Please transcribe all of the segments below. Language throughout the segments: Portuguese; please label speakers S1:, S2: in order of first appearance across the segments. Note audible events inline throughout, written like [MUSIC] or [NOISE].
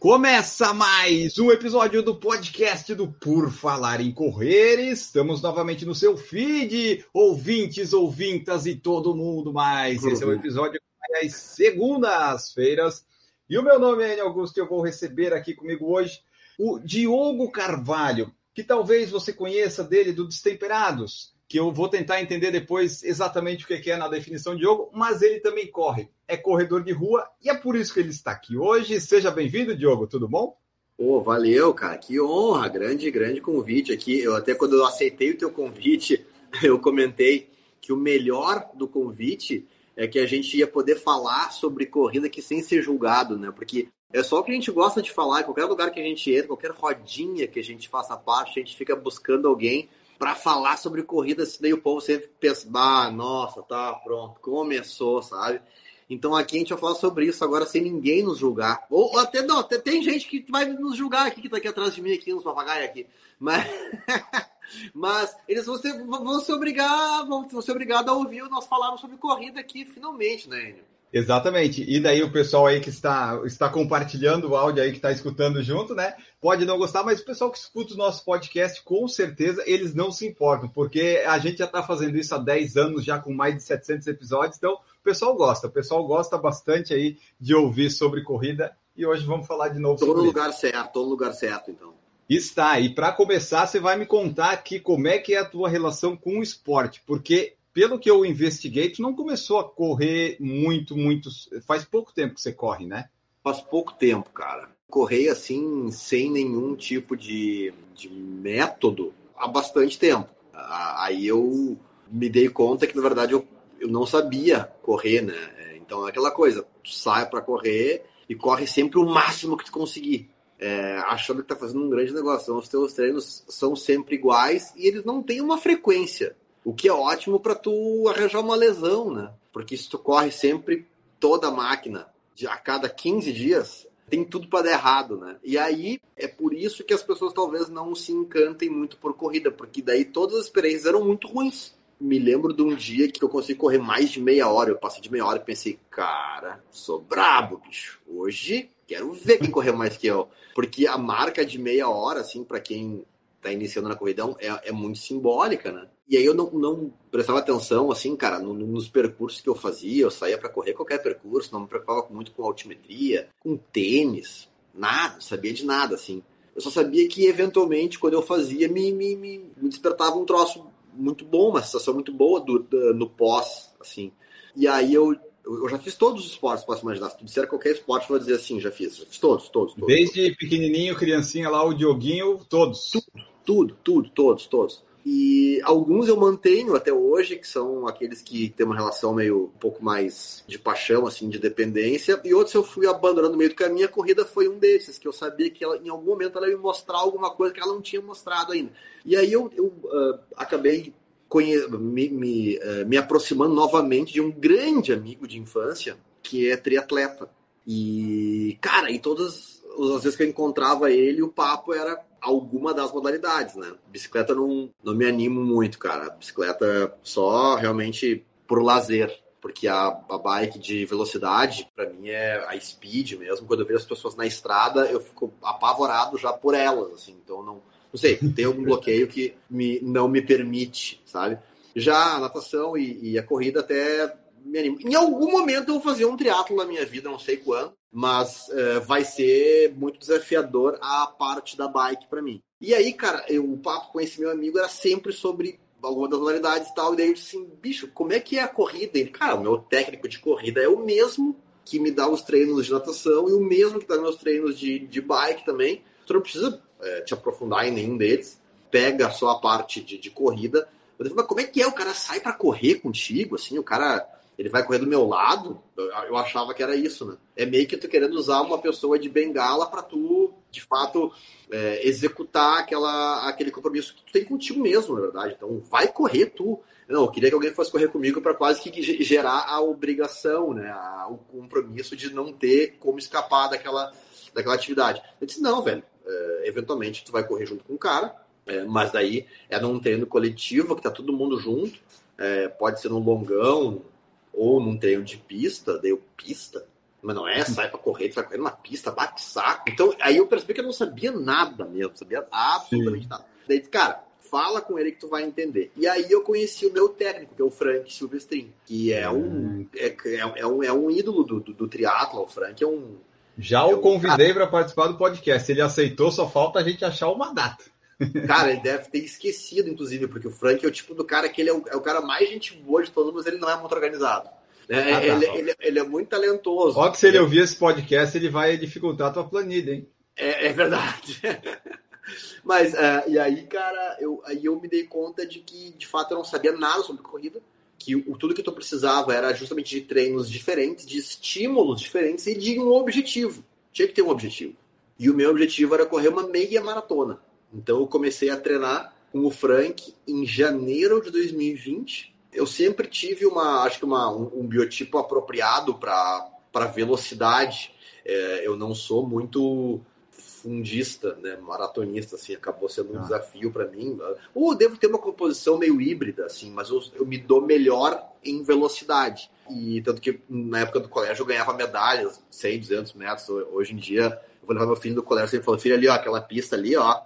S1: Começa mais um episódio do podcast do Por Falar em Correr. Estamos novamente no seu feed, ouvintes, ouvintas e todo mundo mais. Esse é o episódio às segundas-feiras. E o meu nome é Enio Augusto e eu vou receber aqui comigo hoje o Diogo Carvalho, que talvez você conheça dele do Destemperados, que eu vou tentar entender depois exatamente o que é na definição de jogo, mas ele também corre, é corredor de rua e é por isso que ele está aqui hoje. Seja bem-vindo, Diogo, tudo bom?
S2: Pô, valeu, cara, que honra, grande, grande convite aqui. Eu até quando eu aceitei o teu convite, [LAUGHS] eu comentei que o melhor do convite é que a gente ia poder falar sobre corrida aqui sem ser julgado, né? Porque é só o que a gente gosta de falar, em qualquer lugar que a gente entra, qualquer rodinha que a gente faça parte, a gente fica buscando alguém para falar sobre corrida, se daí o povo sempre pensa, ah, nossa, tá, pronto, começou, sabe? Então aqui a gente vai falar sobre isso agora sem ninguém nos julgar. Ou até não, até tem gente que vai nos julgar aqui, que tá aqui atrás de mim, aqui, uns papagaios aqui. Mas, [LAUGHS] mas eles vão ser, vão ser obrigar, vão, vão ser obrigados a ouvir nós falarmos sobre corrida aqui finalmente, né, Enio?
S1: Exatamente. E daí o pessoal aí que está, está compartilhando o áudio aí, que está escutando junto, né? Pode não gostar, mas o pessoal que escuta o nosso podcast, com certeza, eles não se importam, porque a gente já está fazendo isso há 10 anos, já com mais de 700 episódios, então o pessoal gosta. O pessoal gosta bastante aí de ouvir sobre corrida e hoje vamos falar de novo
S2: todo
S1: sobre
S2: lugar
S1: isso.
S2: certo, todo lugar certo, então.
S1: Está. E para começar, você vai me contar aqui como é que é a tua relação com o esporte, porque pelo que eu investiguei, tu não começou a correr muito, muito. Faz pouco tempo que você corre, né?
S2: Faz pouco tempo, cara. Correr assim, sem nenhum tipo de, de método, há bastante tempo. Aí eu me dei conta que, na verdade, eu, eu não sabia correr, né? Então é aquela coisa, tu sai para correr e corre sempre o máximo que tu conseguir. É, achando que tá fazendo um grande negócio. Então, os teus treinos são sempre iguais e eles não têm uma frequência. O que é ótimo para tu arranjar uma lesão, né? Porque se tu corre sempre toda a máquina a cada 15 dias, tem tudo para dar errado, né? E aí é por isso que as pessoas talvez não se encantem muito por corrida, porque daí todas as experiências eram muito ruins. Me lembro de um dia que eu consegui correr mais de meia hora. Eu passei de meia hora e pensei, cara, sou brabo, bicho. Hoje quero ver quem correu mais que eu. Porque a marca de meia hora, assim, para quem tá iniciando na corridão, é, é muito simbólica, né? E aí eu não, não prestava atenção, assim, cara, no, nos percursos que eu fazia. Eu saía para correr qualquer percurso, não me preocupava muito com altimetria, com tênis, nada, não sabia de nada, assim. Eu só sabia que, eventualmente, quando eu fazia, me, me, me, despertava um troço muito bom, uma sensação muito boa do, do, no pós, assim. E aí eu, eu já fiz todos os esportes, posso imaginar. Se tu disser qualquer esporte, eu vou dizer assim, já fiz. Já fiz todos, todos, todos.
S1: Desde
S2: todos.
S1: pequenininho, criancinha lá, o Dioguinho, todos.
S2: Tudo, tudo, tudo, todos, todos. E alguns eu mantenho até hoje, que são aqueles que têm uma relação meio um pouco mais de paixão, assim, de dependência. E outros eu fui abandonando no meio do caminho. A corrida foi um desses, que eu sabia que ela, em algum momento ela ia me mostrar alguma coisa que ela não tinha mostrado ainda. E aí eu, eu uh, acabei conhe me, me, uh, me aproximando novamente de um grande amigo de infância, que é triatleta. E, cara, e todas as vezes que eu encontrava ele, o papo era alguma das modalidades, né? Bicicleta não, não me animo muito, cara. Bicicleta só realmente por lazer. Porque a, a bike de velocidade, para mim, é a speed mesmo. Quando eu vejo as pessoas na estrada, eu fico apavorado já por elas, assim. Então, não, não sei, tem algum bloqueio que me, não me permite, sabe? Já a natação e, e a corrida até me animo. Em algum momento eu vou fazer um triatlo na minha vida, não sei quando, mas uh, vai ser muito desafiador a parte da bike para mim. E aí, cara, eu, o papo com esse meu amigo era sempre sobre alguma das modalidades e tal, e daí eu disse assim, bicho, como é que é a corrida? Ele, cara, o meu técnico de corrida é o mesmo que me dá os treinos de natação e o mesmo que dá meus treinos de, de bike também. Tu não precisa é, te aprofundar em nenhum deles, pega só a parte de, de corrida. Eu falei, mas como é que é? O cara sai para correr contigo, assim, o cara ele vai correr do meu lado, eu achava que era isso, né? É meio que tu querendo usar uma pessoa de bengala para tu de fato, é, executar aquela, aquele compromisso que tu tem contigo mesmo, na verdade. Então, vai correr tu. Não, eu queria que alguém fosse correr comigo para quase que gerar a obrigação, né? A, o compromisso de não ter como escapar daquela, daquela atividade. Eu disse, não, velho. É, eventualmente tu vai correr junto com o cara, é, mas daí é num treino coletivo que tá todo mundo junto. É, pode ser num longão ou num treino de pista, deu pista mas não é, sai pra correr, tu vai correr numa pista, bate saco. Então, aí eu percebi que eu não sabia nada mesmo, sabia absolutamente Sim. nada. Daí, cara, fala com ele que tu vai entender. E aí eu conheci o meu técnico, que é o Frank Silvestrin, que é um, é, é, é um, é um ídolo do, do, do triatlo. O Frank é um.
S1: Já o convidei para participar do podcast. Ele aceitou, só falta a gente achar uma data. [LAUGHS]
S2: Cara, ele deve ter esquecido, inclusive, porque o Frank é o tipo do cara que ele é o, é o cara mais gente boa de todos, mas ele não é muito organizado. É, ah, tá, ele, ele, ele, é muito talentoso.
S1: Só que se ele ouvir esse podcast, ele vai dificultar a tua planilha, hein?
S2: É, é verdade. [LAUGHS] Mas, uh, e aí, cara, eu, aí eu me dei conta de que, de fato, eu não sabia nada sobre corrida. Que o, tudo que tu precisava era justamente de treinos diferentes, de estímulos diferentes e de um objetivo. Tinha que ter um objetivo. E o meu objetivo era correr uma meia maratona. Então eu comecei a treinar com o Frank em janeiro de 2020 eu sempre tive uma, acho que uma, um, um biotipo apropriado para velocidade. É, eu não sou muito fundista, né, maratonista, assim, acabou sendo um ah. desafio para mim. Ou devo ter uma composição meio híbrida, assim, mas eu, eu, me dou melhor em velocidade. E tanto que na época do colégio eu ganhava medalhas, 100, 200 metros. Hoje em dia, eu vou levar meu filho do colégio e ele falou, filho, ali, ó, aquela pista ali, ó.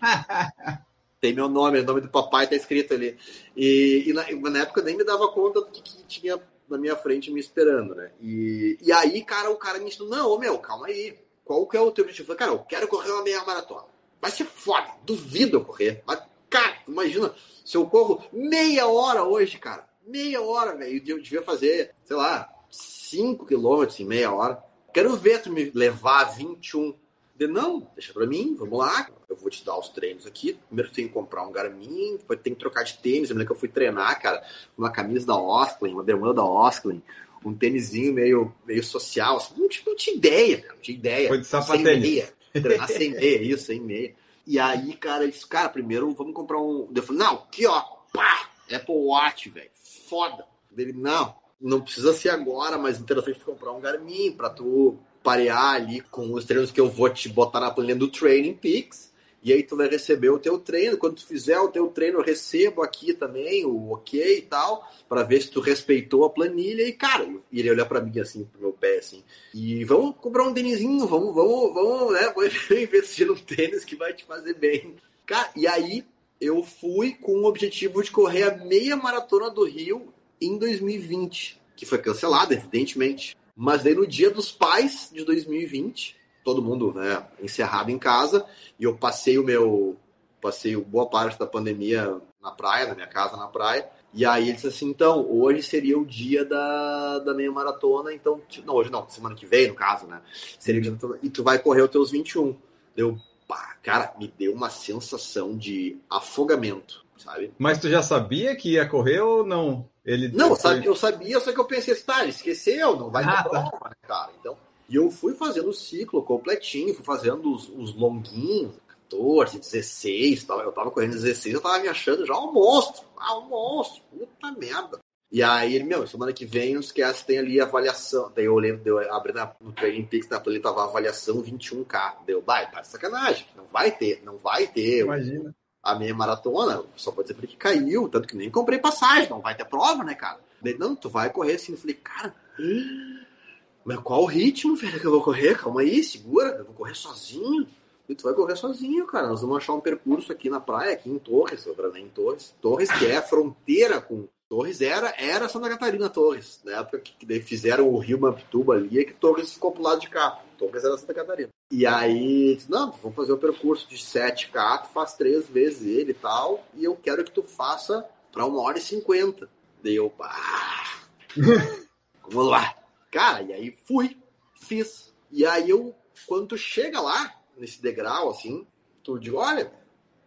S2: [LAUGHS] Tem meu nome, o nome do papai tá escrito ali. E, e na, na, época eu nem me dava conta do que, que, tinha na minha frente me esperando, né? E, e aí, cara, o cara me ensinou, não, ô meu, calma aí. Qual que é o teu objetivo? Cara, eu quero correr uma meia maratona. Vai ser foda, duvido eu correr. Mas, cara, imagina, se eu corro meia hora hoje, cara, meia hora, velho, eu devia fazer, sei lá, 5 quilômetros em meia hora. Quero ver tu me levar 21 de, não, deixa pra mim, vamos lá. Eu vou te dar os treinos aqui. Primeiro tem que comprar um Garmin, depois tem que trocar de tênis. Eu que eu fui treinar, cara, uma camisa da Osklin, uma bermuda da Osklin, um tênisinho meio, meio social. Assim, não, não, tinha ideia, cara, não tinha ideia.
S1: Foi de sapatênis.
S2: Sem meia. Treinar [LAUGHS] sem meia, isso, sem meia. E aí, cara, ele disse, cara, primeiro vamos comprar um. Eu falei, não, aqui, ó, pá, Apple Watch, velho, foda. Ele, não, não precisa ser agora, mas interessante comprar um Garmin pra tu parear ali com os treinos que eu vou te botar na planilha do Training Peaks. E aí tu vai receber o teu treino. Quando tu fizer o teu treino, eu recebo aqui também o ok e tal, para ver se tu respeitou a planilha. E, cara, ele olhar para mim assim, pro meu pé, assim. E vamos comprar um tênisinho, vamos, vamos, vamos, né? [LAUGHS] Vamos investir num tênis que vai te fazer bem. Cara, e aí eu fui com o objetivo de correr a meia maratona do Rio em 2020, que foi cancelada, evidentemente. Mas daí no dia dos pais de 2020, todo mundo né, encerrado em casa, e eu passei o meu. Passei boa parte da pandemia na praia, na minha casa na praia. E aí ele disse assim: então, hoje seria o dia da, da meia maratona, então. Não, hoje não, semana que vem, no caso, né? Seria o dia E tu vai correr os teus 21. Deu, pá, cara, me deu uma sensação de afogamento, sabe?
S1: Mas tu já sabia que ia correr ou não?
S2: Ele não, foi... eu sabia, só que eu pensei, tá, esqueceu, não vai ah, ter tá. prova, né, cara? Então, e eu fui fazendo o ciclo completinho, fui fazendo os, os longuinhos, 14, 16, tal. eu tava correndo 16, eu tava me achando já um monstro, ah, um monstro, puta merda. E aí ele, meu, semana que vem, não esquece, tem ali a avaliação. Daí eu lembro, deu, abri na, no Training Peaks, na ele tava avaliação 21K. Deu, vai, tá de sacanagem. Não vai ter, não vai ter.
S1: Imagina
S2: a minha maratona, só pode dizer que caiu, tanto que nem comprei passagem, não vai ter prova, né, cara? Daí, não, tu vai correr assim. Eu falei, cara, mas qual o ritmo, velho, que eu vou correr? Calma aí, segura, eu vou correr sozinho. E tu vai correr sozinho, cara. Nós vamos achar um percurso aqui na praia, aqui em Torres, em Torres. Torres, que é a fronteira com. Torres era, era Santa Catarina Torres. Na época que, que fizeram o Rio Mampituba ali, é que Torres ficou pro lado de cá. Torres era Santa Catarina. E aí, não, vamos fazer um percurso de 7K, tu faz três vezes ele e tal, e eu quero que tu faça para uma hora e cinquenta. Daí eu, pá, [LAUGHS] vamos lá. Cara, e aí fui, fiz. E aí eu, quando tu chega lá, nesse degrau, assim, tu diz, olha,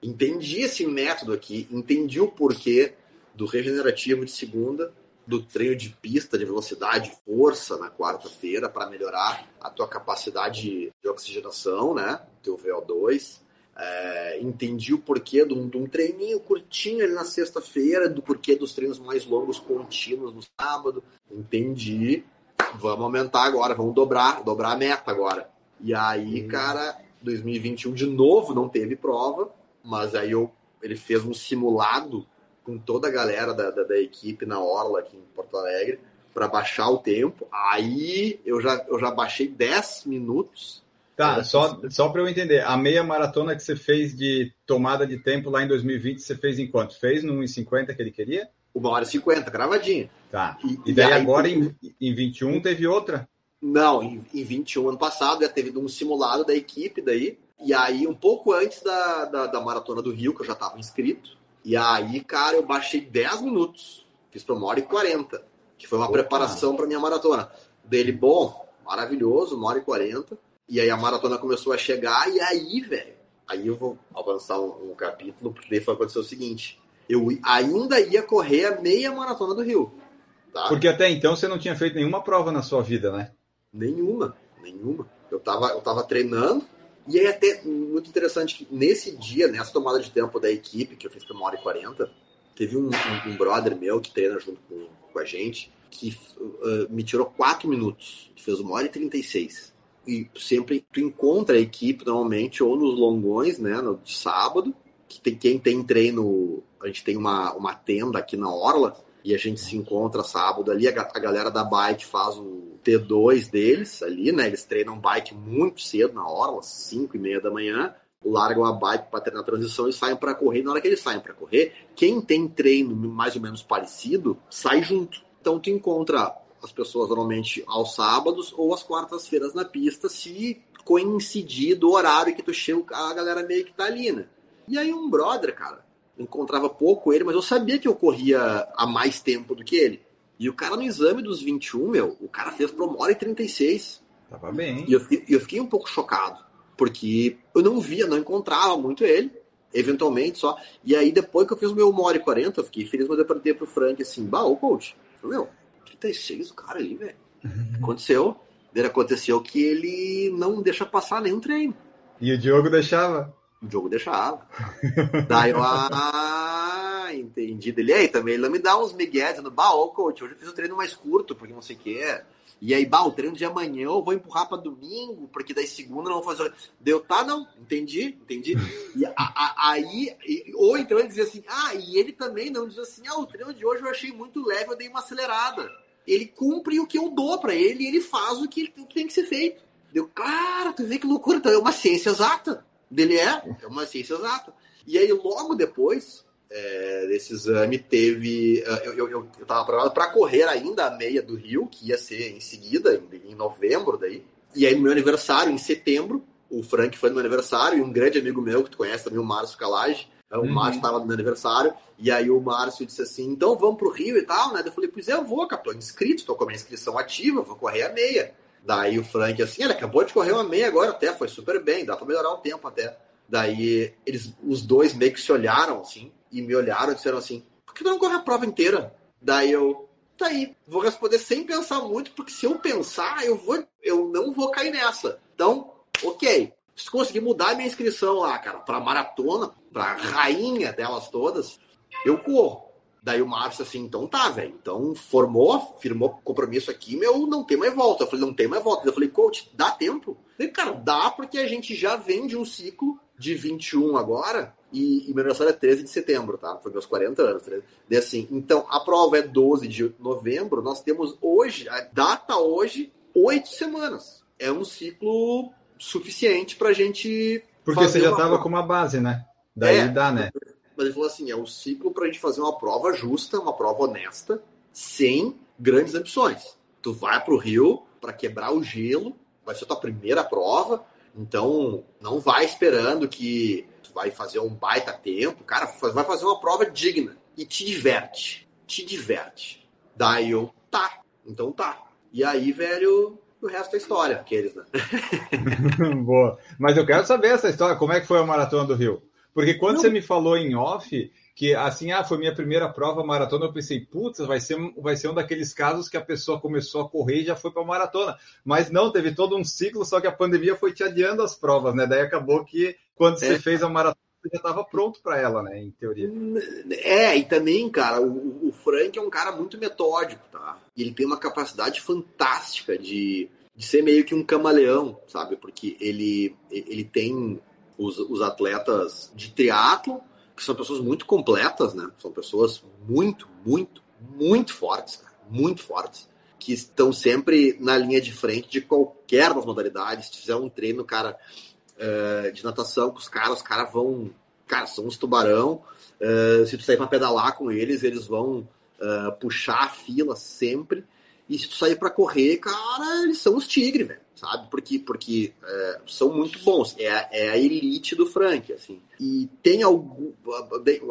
S2: entendi esse método aqui, entendi o porquê do regenerativo de segunda, do treino de pista, de velocidade, força na quarta-feira para melhorar a tua capacidade de oxigenação, né? Teu VO2. É, entendi o porquê de um, de um treininho curtinho ali na sexta-feira, do porquê dos treinos mais longos contínuos no sábado. Entendi. Vamos aumentar agora, vamos dobrar, dobrar a meta agora. E aí, hum. cara, 2021 de novo não teve prova, mas aí eu, ele fez um simulado com toda a galera da, da, da equipe na Orla aqui em Porto Alegre para baixar o tempo. Aí eu já, eu já baixei 10 minutos.
S1: Tá, só, só para eu entender, a meia maratona que você fez de tomada de tempo lá em 2020, você fez em quanto? Fez no 1,50 que ele queria?
S2: Uma hora e 50, gravadinha.
S1: Tá. E, e daí, daí agora em, em 21 teve outra?
S2: Não, em, em 21 ano passado já teve um simulado da equipe daí. E aí, um pouco antes da, da, da maratona do Rio, que eu já estava inscrito, e aí, cara, eu baixei 10 minutos. Fiz para uma hora e 40, que foi uma Opa. preparação para minha maratona. Dele, bom, maravilhoso, uma hora e 40. E aí a maratona começou a chegar, e aí, velho, aí eu vou avançar um, um capítulo, porque daí foi acontecer o seguinte: eu ainda ia correr a meia maratona do Rio.
S1: Tá? Porque até então você não tinha feito nenhuma prova na sua vida, né?
S2: Nenhuma, nenhuma. Eu tava, eu tava treinando, e aí até muito interessante que nesse dia, nessa tomada de tempo da equipe, que eu fiz por uma hora e quarenta, teve um, um, um, brother meu que treina junto com, com a gente, que uh, me tirou quatro minutos, fez uma hora e trinta e seis. E sempre tu encontra a equipe normalmente ou nos longões, né, no de sábado, que tem, quem tem treino, a gente tem uma, uma tenda aqui na Orla, e a gente se encontra sábado ali, a, a galera da bike faz o T2 deles ali, né? Eles treinam bike muito cedo, na às 5 e meia da manhã, largam a bike para treinar a transição e saem para correr. Na hora que eles saem para correr, quem tem treino mais ou menos parecido, sai junto. Então tu encontra as pessoas normalmente aos sábados ou às quartas-feiras na pista, se coincidir do horário que tu chega, a galera meio que tá ali, né? E aí um brother, cara, encontrava pouco ele, mas eu sabia que eu corria há mais tempo do que ele. E o cara no exame dos 21, meu, o cara fez por uma hora e 36.
S1: Tava bem.
S2: E eu, eu fiquei um pouco chocado, porque eu não via, não encontrava muito ele, eventualmente só. E aí depois que eu fiz o meu 1 hora e 40, eu fiquei feliz quando eu perguntei pro Frank assim, bah, ô coach, falei, meu, 36 o cara ali, velho. [LAUGHS] Aconteceu. Aconteceu que ele não deixa passar nenhum treino.
S1: E o Diogo deixava?
S2: O Diogo deixava. Daí eu, ah, entendi dele. aí também ele me dá uns migué dizendo, bah, ô coach, hoje eu fiz um treino mais curto, porque não sei o que é. E aí, bah, o treino de amanhã eu vou empurrar para domingo, porque daí segunda não vou fazer. Deu, tá, não, entendi, entendi. E a, a, aí, e, ou então ele dizia assim, ah, e ele também não diz assim, ah, o treino de hoje eu achei muito leve, eu dei uma acelerada. Ele cumpre o que eu dou para ele e ele faz o que, o que tem que ser feito. Deu, cara, tu vê que loucura, então é uma ciência exata. Dele é, é uma ciência exata. E aí, logo depois, é, desse exame teve. Ah, eu, eu, eu tava programado para correr ainda a meia do Rio, que ia ser em seguida, em, em, novembro daí. E aí, no meu aniversário, em setembro, o Frank foi no meu aniversário, e um grande amigo meu, que tu conhece também, o Márcio Calage. Né, o uhum. Márcio estava no meu aniversário, e aí o Márcio disse assim: então vamos pro Rio e tal, né? Eu falei: pois é, eu vou, tô inscrito, tô com a minha inscrição ativa, vou correr a meia. Daí o Frank, assim, ele acabou de correr uma meia agora até, foi super bem, dá pra melhorar o tempo até. Daí eles, os dois meio que se olharam, assim, e me olharam e disseram assim: por que tu não corre a prova inteira? Daí eu, tá aí, vou responder sem pensar muito, porque se eu pensar, eu vou, eu não vou cair nessa. Então, ok. Se conseguir mudar a minha inscrição lá, cara, pra maratona, pra rainha delas todas, eu corro. Daí o Márcio assim, então tá, velho. Então formou, firmou compromisso aqui, meu, não tem mais volta. Eu falei, não tem mais volta. Eu falei, coach, dá tempo? Eu falei, cara, dá porque a gente já vem de um ciclo de 21 agora, e, e meu aniversário é 13 de setembro, tá? Foi meus 40 anos. E assim, então, a prova é 12 de novembro, nós temos hoje, a data hoje, oito semanas. É um ciclo suficiente pra gente.
S1: Porque você já estava com uma base, né? Daí é, dá, né?
S2: Mas ele falou assim: é um ciclo pra gente fazer uma prova justa, uma prova honesta, sem grandes ambições. Tu vai pro Rio para quebrar o gelo, vai ser a tua primeira prova, então, não vai esperando que tu vai fazer um baita tempo. Cara, vai fazer uma prova digna e te diverte. Te diverte. Daí eu, tá. Então tá. E aí, velho, o resto é história, aqueles, né? [LAUGHS] [LAUGHS]
S1: Boa. Mas eu quero saber essa história. Como é que foi a Maratona do Rio? Porque quando não. você me falou em off, que assim, ah, foi minha primeira prova maratona, eu pensei, putz, vai ser, vai ser um daqueles casos que a pessoa começou a correr e já foi para maratona. Mas não, teve todo um ciclo, só que a pandemia foi te adiando as provas, né? Daí acabou que quando é. você fez a maratona, já estava pronto para ela, né? Em teoria.
S2: É, e também, cara, o, o Frank é um cara muito metódico, tá? E ele tem uma capacidade fantástica de, de ser meio que um camaleão, sabe? Porque ele, ele tem os, os atletas de triatlo que são pessoas muito completas, né? São pessoas muito, muito, muito fortes, cara, muito fortes, que estão sempre na linha de frente de qualquer das modalidades. Se fizer um treino, cara, uh, de natação com os caras, os caras vão, cara, são uns tubarão. Uh, se tu sair para pedalar com eles, eles vão uh, puxar a fila sempre. E se tu sair para correr, cara, eles são os tigres, velho sabe? Porque, porque é, são muito bons. É, é a elite do Frank, assim. E tem algum.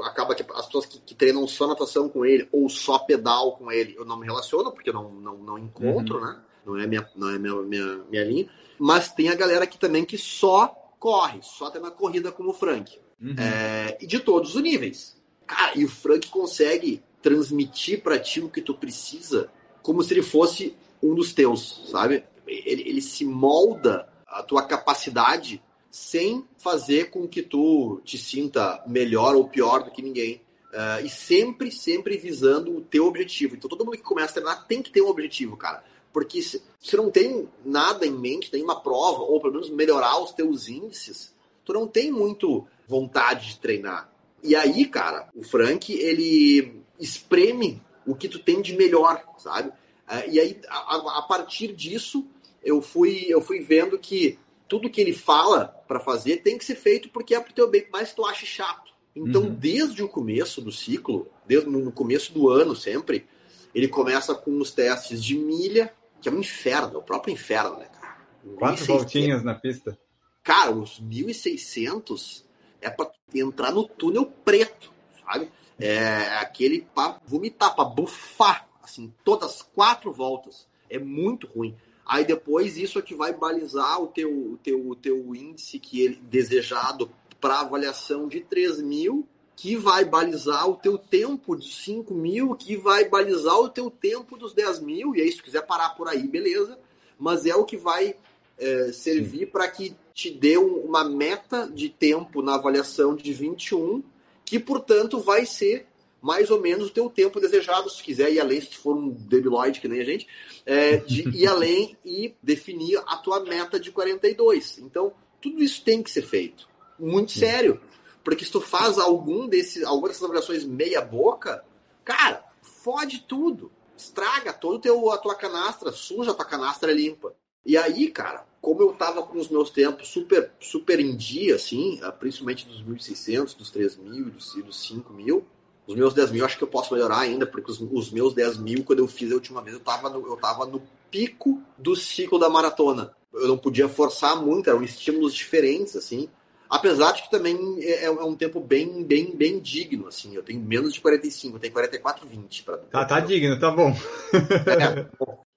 S2: Acaba que as pessoas que, que, treinam só natação com ele ou só pedal com ele, eu não me relaciono, porque eu não, não, não encontro, uhum. né? Não é, minha, não é minha, minha, minha linha. Mas tem a galera aqui também que só corre, só tem uma corrida como o Frank. Uhum. É, e de todos os níveis. Cara, e o Frank consegue transmitir para ti o que tu precisa como se ele fosse um dos teus, sabe? Ele, ele se molda a tua capacidade sem fazer com que tu te sinta melhor ou pior do que ninguém. Uh, e sempre, sempre visando o teu objetivo. Então todo mundo que começa a treinar tem que ter um objetivo, cara. Porque se você não tem nada em mente, nenhuma prova, ou pelo menos melhorar os teus índices, tu não tem muito vontade de treinar. E aí, cara, o Frank, ele espreme o que tu tem de melhor, sabe? Uh, e aí, a, a partir disso, eu fui, eu fui vendo que tudo que ele fala para fazer tem que ser feito porque é pro teu bem, mais tu acha chato. Então, uhum. desde o começo do ciclo, desde no começo do ano sempre, ele começa com os testes de milha, que é um inferno, é o próprio inferno, né, cara?
S1: Quatro voltinhas na pista.
S2: Cara, os 1.600 é para entrar no túnel preto, sabe? É aquele para vomitar, para bufar, assim, todas as quatro voltas. É muito ruim. Aí depois isso é que vai balizar o teu, o teu, o teu índice que ele desejado para avaliação de 3 mil, que vai balizar o teu tempo de 5 mil, que vai balizar o teu tempo dos 10 mil, e aí se quiser parar por aí, beleza. Mas é o que vai é, servir para que te dê um, uma meta de tempo na avaliação de 21, que portanto vai ser mais ou menos o teu tempo desejado, se quiser ir além, se for um debiloide que nem a gente, é, de [LAUGHS] ir além e definir a tua meta de 42. Então, tudo isso tem que ser feito. Muito sério. Porque se tu faz algum desses, alguma dessas avaliações meia boca, cara, fode tudo. Estraga todo teu, a tua canastra, suja a tua canastra limpa. E aí, cara, como eu tava com os meus tempos super, super em dia, assim, principalmente dos 1.600, dos 3.000 e dos, e dos 5.000, os meus 10 mil acho que eu posso melhorar ainda, porque os, os, meus 10 mil, quando eu fiz a última vez, eu tava, no, eu tava no pico do ciclo da maratona. Eu não podia forçar muito, eram estímulos diferentes, assim. Apesar de que também é, é um tempo bem, bem, bem digno, assim. Eu tenho menos de 45, eu tenho 44,20 para.
S1: Tá, tá digno, tá bom.
S2: é,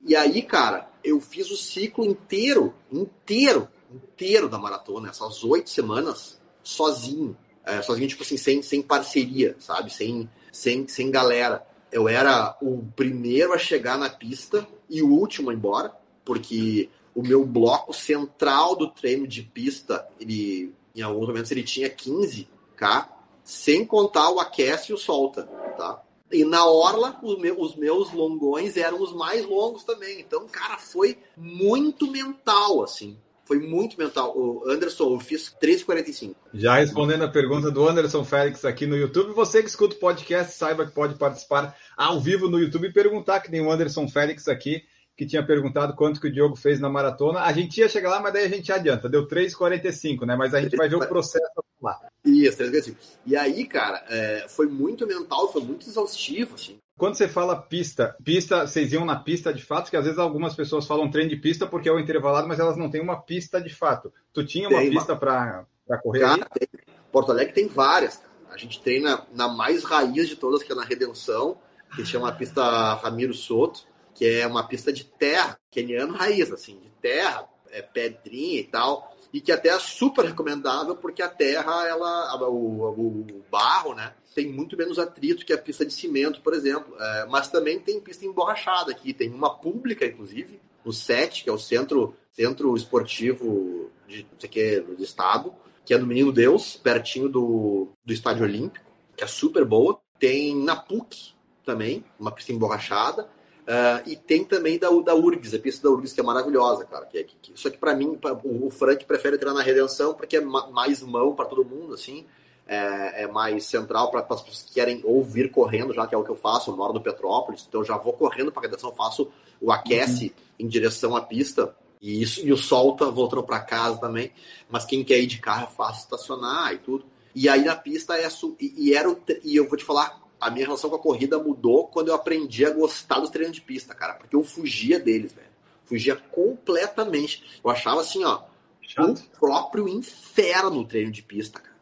S2: e aí, cara, eu fiz o ciclo inteiro, inteiro, inteiro da maratona, essas oito semanas, sozinho é, sozinho, tipo assim, sem, sem parceria, sabe? Sem, sem, sem galera. Eu era o primeiro a chegar na pista e o último a ir embora, porque o meu bloco central do treino de pista, ele, em alguns momentos, ele tinha 15K, sem contar o aquece e o solta, tá? E na orla, os meus, os meus longões eram os mais longos também. Então, cara, foi muito mental, assim. Foi muito mental. O Anderson, eu fiz 3,45.
S1: Já respondendo a pergunta do Anderson Félix aqui no YouTube, você que escuta o podcast, saiba que pode participar ao vivo no YouTube e perguntar, que nem o Anderson Félix aqui, que tinha perguntado quanto que o Diogo fez na maratona. A gente ia chegar lá, mas daí a gente adianta. Deu 3,45, né? Mas a gente vai ver o processo lá.
S2: Isso, 3,45. E aí, cara, é, foi muito mental, foi muito exaustivo, assim.
S1: Quando você fala pista, pista, vocês iam na pista de fato, que às vezes algumas pessoas falam trem de pista porque é o intervalado, mas elas não têm uma pista de fato. Tu tinha uma tem pista para correr
S2: tem... Porto Alegre tem várias. Cara. A gente treina na mais raiz de todas, que é na Redenção, que chama a pista Ramiro Soto, que é uma pista de terra, keniano raiz, assim, de terra, é pedrinha e tal. E que até é super recomendável porque a terra, ela, o, o barro, né, tem muito menos atrito que a pista de cimento, por exemplo. É, mas também tem pista emborrachada aqui, tem uma pública, inclusive, no SET, que é o Centro, centro Esportivo de, não sei que, do Estado, que é no Menino Deus, pertinho do, do Estádio Olímpico, que é super boa. Tem na PUC também, uma pista emborrachada. Uh, e tem também da, da URGS, a pista da URGS, que é maravilhosa, cara. Que, é, que, só que para mim, pra, o, o Frank prefere entrar na Redenção porque é ma, mais mão para todo mundo, assim. É, é mais central para as pessoas que querem ouvir correndo, já que é o que eu faço. Eu moro no Petrópolis, então eu já vou correndo para a Redenção, faço o aquece uhum. em direção à pista. E, isso, e o sol tá voltando para casa também. Mas quem quer ir de carro é fácil estacionar e tudo. E aí na pista é. E, e, era o, e eu vou te falar, a minha relação com a corrida mudou quando eu aprendi a gostar dos treinos de pista, cara. Porque eu fugia deles, velho. Fugia completamente. Eu achava assim, ó, Chato. o próprio inferno no treino de pista, cara.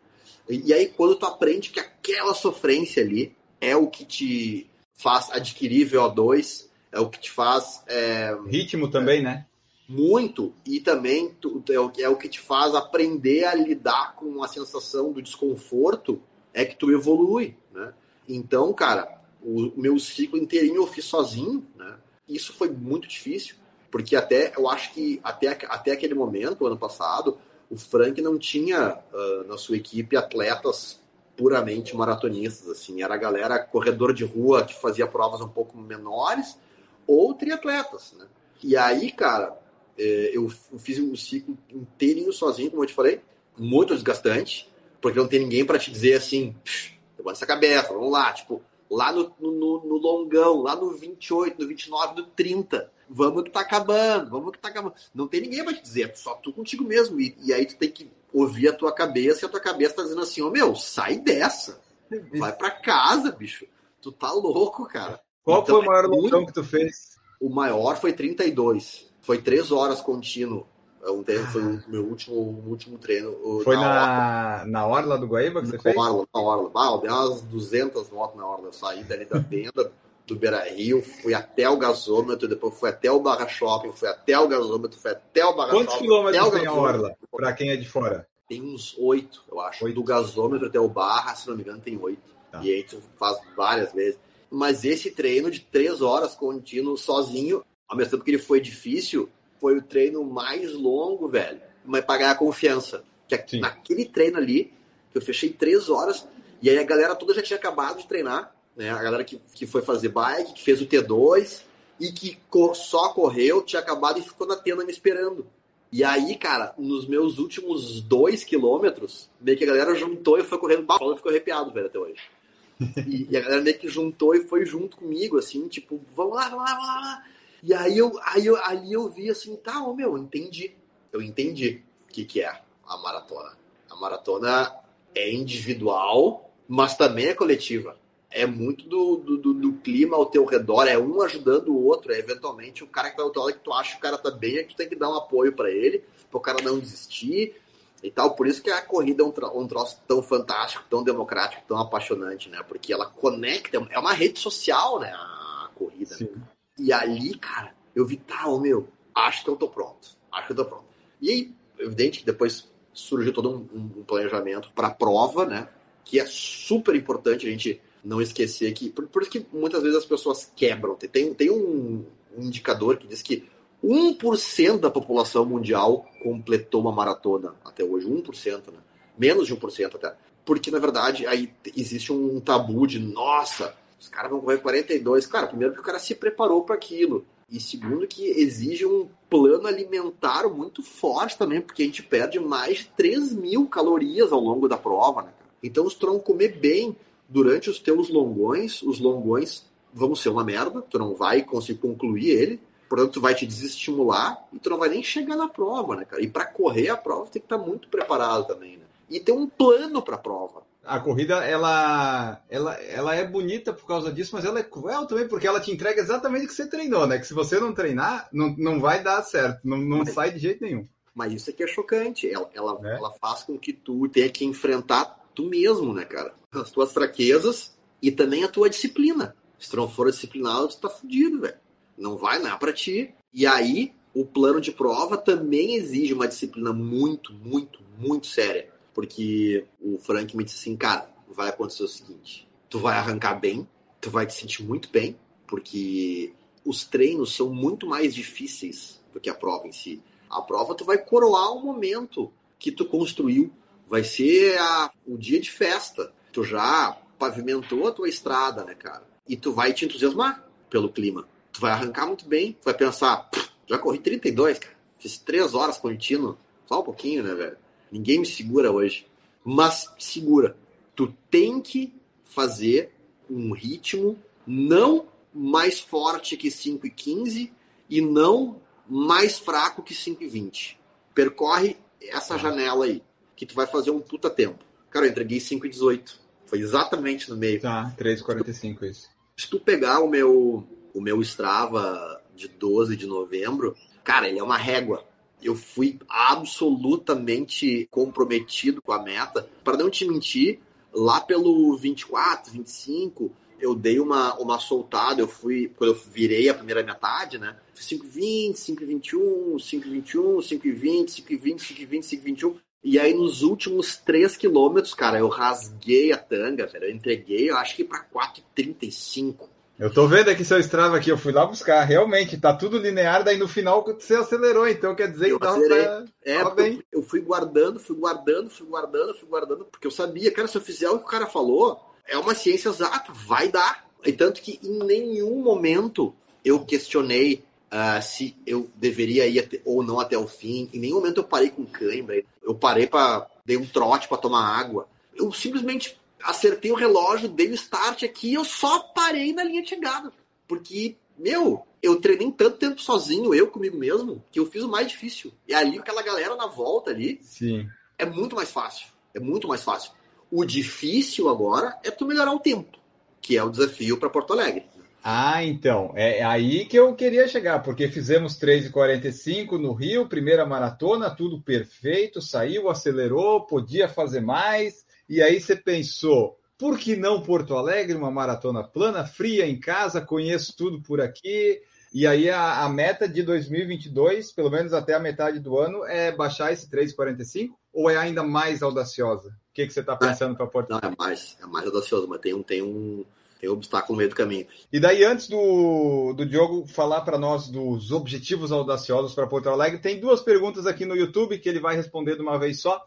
S2: E, aí, quando tu aprende que aquela sofrência ali é o que te faz adquirir VO2, é o que te faz. É,
S1: Ritmo também, é, né?
S2: Muito. E também tu, é, o, é o que te faz aprender a lidar com a sensação do desconforto, é que tu evolui, né? Então, cara, o meu ciclo inteirinho eu fiz sozinho, né? Isso foi muito difícil, porque até eu acho que até, até aquele momento, ano passado, o Frank não tinha uh, na sua equipe atletas puramente maratonistas, assim, era a galera corredor de rua que fazia provas um pouco menores ou triatletas, né? E aí, cara, é, eu fiz um ciclo inteirinho sozinho, como eu te falei, muito desgastante, porque não tem ninguém para te dizer assim, levanta essa cabeça, vamos lá, tipo, lá no, no, no, longão, lá no 28, no 29, no 30, vamos que tá acabando, vamos que tá acabando. Não tem ninguém pra te dizer, só tu contigo mesmo. E, e aí tu tem que ouvir a tua cabeça e a tua cabeça tá dizendo assim, ô oh, meu, sai dessa. Vai pra casa, bicho. Tu tá louco, cara.
S1: Qual então, foi o maior é longão que tu fez?
S2: O maior foi 32. Foi três horas contínuo. É um treino, foi o meu último, último treino.
S1: Foi na, na, na Orla do Guaíba que você na fez?
S2: Orla, na Orla. Ah, eu dei umas 200 voltas na Orla. Eu saí dali da venda do Beira Rio, fui até o gasômetro, depois fui até o Barra Shopping, fui até o gasômetro, fui até o Barra
S1: Quantos
S2: Shopping.
S1: Quantos quilômetros tem a Orla, para quem é de fora?
S2: Tem uns oito, eu acho. Oito. Do gasômetro até o Barra, se não me engano, tem oito. Tá. E aí tu faz várias vezes. Mas esse treino de três horas contínuo, sozinho, ao mesmo tempo que ele foi difícil, foi o treino mais longo, velho, mas pra ganhar confiança. Que Sim. naquele treino ali, que eu fechei três horas, e aí a galera toda já tinha acabado de treinar, né? A galera que, que foi fazer bike, que fez o T2 e que só correu, tinha acabado e ficou na tenda me esperando. E aí, cara, nos meus últimos dois quilômetros, meio que a galera juntou e foi correndo. Paulo ficou arrepiado, velho, até hoje. [LAUGHS] E, e, a galera meio que juntou e foi junto comigo, assim, tipo, vamos lá, vamos lá, vamos lá. E aí eu, aí eu, ali eu vi assim, tá, ô meu, eu entendi. Eu entendi o que, que é a maratona. A maratona é individual, mas também é coletiva. É muito do, do, do, clima ao teu redor, é um ajudando o outro. É eventualmente o cara que ao teu lado que tu acha que o cara tá bem, é que tu tem que dar um apoio para ele, para o cara não desistir e tal. Por isso que a corrida é um, um troço tão fantástico, tão democrático, tão apaixonante, né? Porque ela conecta, é uma rede social, né? A corrida. Sim. E ali, cara, eu vi, tá, ô meu, acho que eu tô pronto. Acho que eu tô pronto. E aí, evidente que depois surgiu todo um, um planejamento para a prova, né? Que é super importante a gente não esquecer que. Por, por isso que muitas vezes as pessoas quebram. Tem, tem um, indicador que diz que 1% da população mundial completou uma maratona até hoje. 1%, né? Menos de 1% até. Porque, na verdade, aí existe um tabu de, nossa, os caras vão correr 42. Cara, primeiro que o cara se preparou para aquilo. E segundo que exige um plano alimentar muito forte também, porque a gente perde mais de 3 mil calorias ao longo da prova, né, cara? Então, se tu não comer bem durante os teus longões, os longões vão ser uma merda, tu não vai conseguir concluir ele, portanto, tu vai te desestimular e tu não vai nem chegar na prova, né, cara? E para correr a prova, tem que estar muito preparado também, né? E ter um plano para a prova
S1: a corrida ela, ela, ela é bonita por causa disso, mas ela é cruel também, porque ela te entrega exatamente o que você treinou, né? Que se você não treinar, não, não vai dar certo, não, não mas, sai de jeito nenhum.
S2: Mas isso aqui é chocante. Ela, ela, é. ela faz com que tu tenha que enfrentar tu mesmo, né, cara? As tuas fraquezas e também a tua disciplina. Se tu não for disciplinado, tu tá fudido, velho. Não vai, não é pra ti. E aí, o plano de prova também exige uma disciplina muito, muito, muito séria. Porque o Frank me disse assim, cara, vai acontecer o seguinte: tu vai arrancar bem, tu vai te sentir muito bem, porque os treinos são muito mais difíceis do que a prova em si. A prova tu vai coroar o momento que tu construiu, vai ser a, o dia de festa. Tu já pavimentou a tua estrada, né, cara? E tu vai te entusiasmar pelo clima. Tu vai arrancar muito bem, tu vai pensar, já corri 32, cara. Fiz três horas contínuo. Só um pouquinho, né, velho? Ninguém me segura hoje. Mas segura. Tu tem que fazer um ritmo não mais forte que 5 e 15 e não mais fraco que 5 e 20. Percorre essa janela aí, que tu vai fazer um puta tempo. Cara, eu entreguei 5 e 18. Foi exatamente no meio.
S1: Tá, 3,45 isso.
S2: Se tu pegar o meu, o meu Strava de 12 de novembro, cara, ele é uma régua. Eu fui absolutamente comprometido com a meta. Para não te mentir, lá pelo 24, 25, eu dei uma, uma soltada, eu fui, quando eu virei a primeira metade, né? 5,20, 5,21, 5,21, 5,20, 5,20, 5,20, 5,21. E aí nos últimos 3 quilômetros, cara, eu rasguei a tanga, velho. Eu entreguei, eu acho que pra 4,35.
S1: Eu tô vendo aqui seu Strava aqui, eu fui lá buscar. Realmente, tá tudo linear, daí no final você acelerou, então quer dizer que dava pra...
S2: É, bem. Eu fui guardando, fui guardando, fui guardando, fui guardando, porque eu sabia, cara, se eu fizer o que o cara falou, é uma ciência exata, vai dar. E tanto que em nenhum momento eu questionei uh, se eu deveria ir até, ou não até o fim. Em nenhum momento eu parei com cãibra. Eu parei para dei um trote para tomar água. Eu simplesmente acertei o relógio, dei o start aqui e eu só parei na linha de chegada. Porque, meu, eu treinei tanto tempo sozinho, eu comigo mesmo, que eu fiz o mais difícil. E ali aquela galera na volta ali,
S1: Sim.
S2: é muito mais fácil. É muito mais fácil. O difícil agora é tu melhorar o tempo, que é o desafio para Porto Alegre.
S1: Ah, então, é aí que eu queria chegar, porque fizemos 3,45 no Rio, primeira maratona, tudo perfeito, saiu, acelerou, podia fazer mais, e aí você pensou, por que não Porto Alegre, uma maratona plana, fria em casa, conheço tudo por aqui, e aí a, a meta de 2022, pelo menos até a metade do ano, é baixar esse 3,45 ou é ainda mais audaciosa? O que, que você está pensando para Porto
S2: Alegre? Não, é mais, é mais audacioso, mas tem um, tem um, tem um obstáculo no meio do caminho.
S1: E daí, antes do, do Diogo falar para nós dos objetivos audaciosos para Porto Alegre, tem duas perguntas aqui no YouTube que ele vai responder de uma vez só,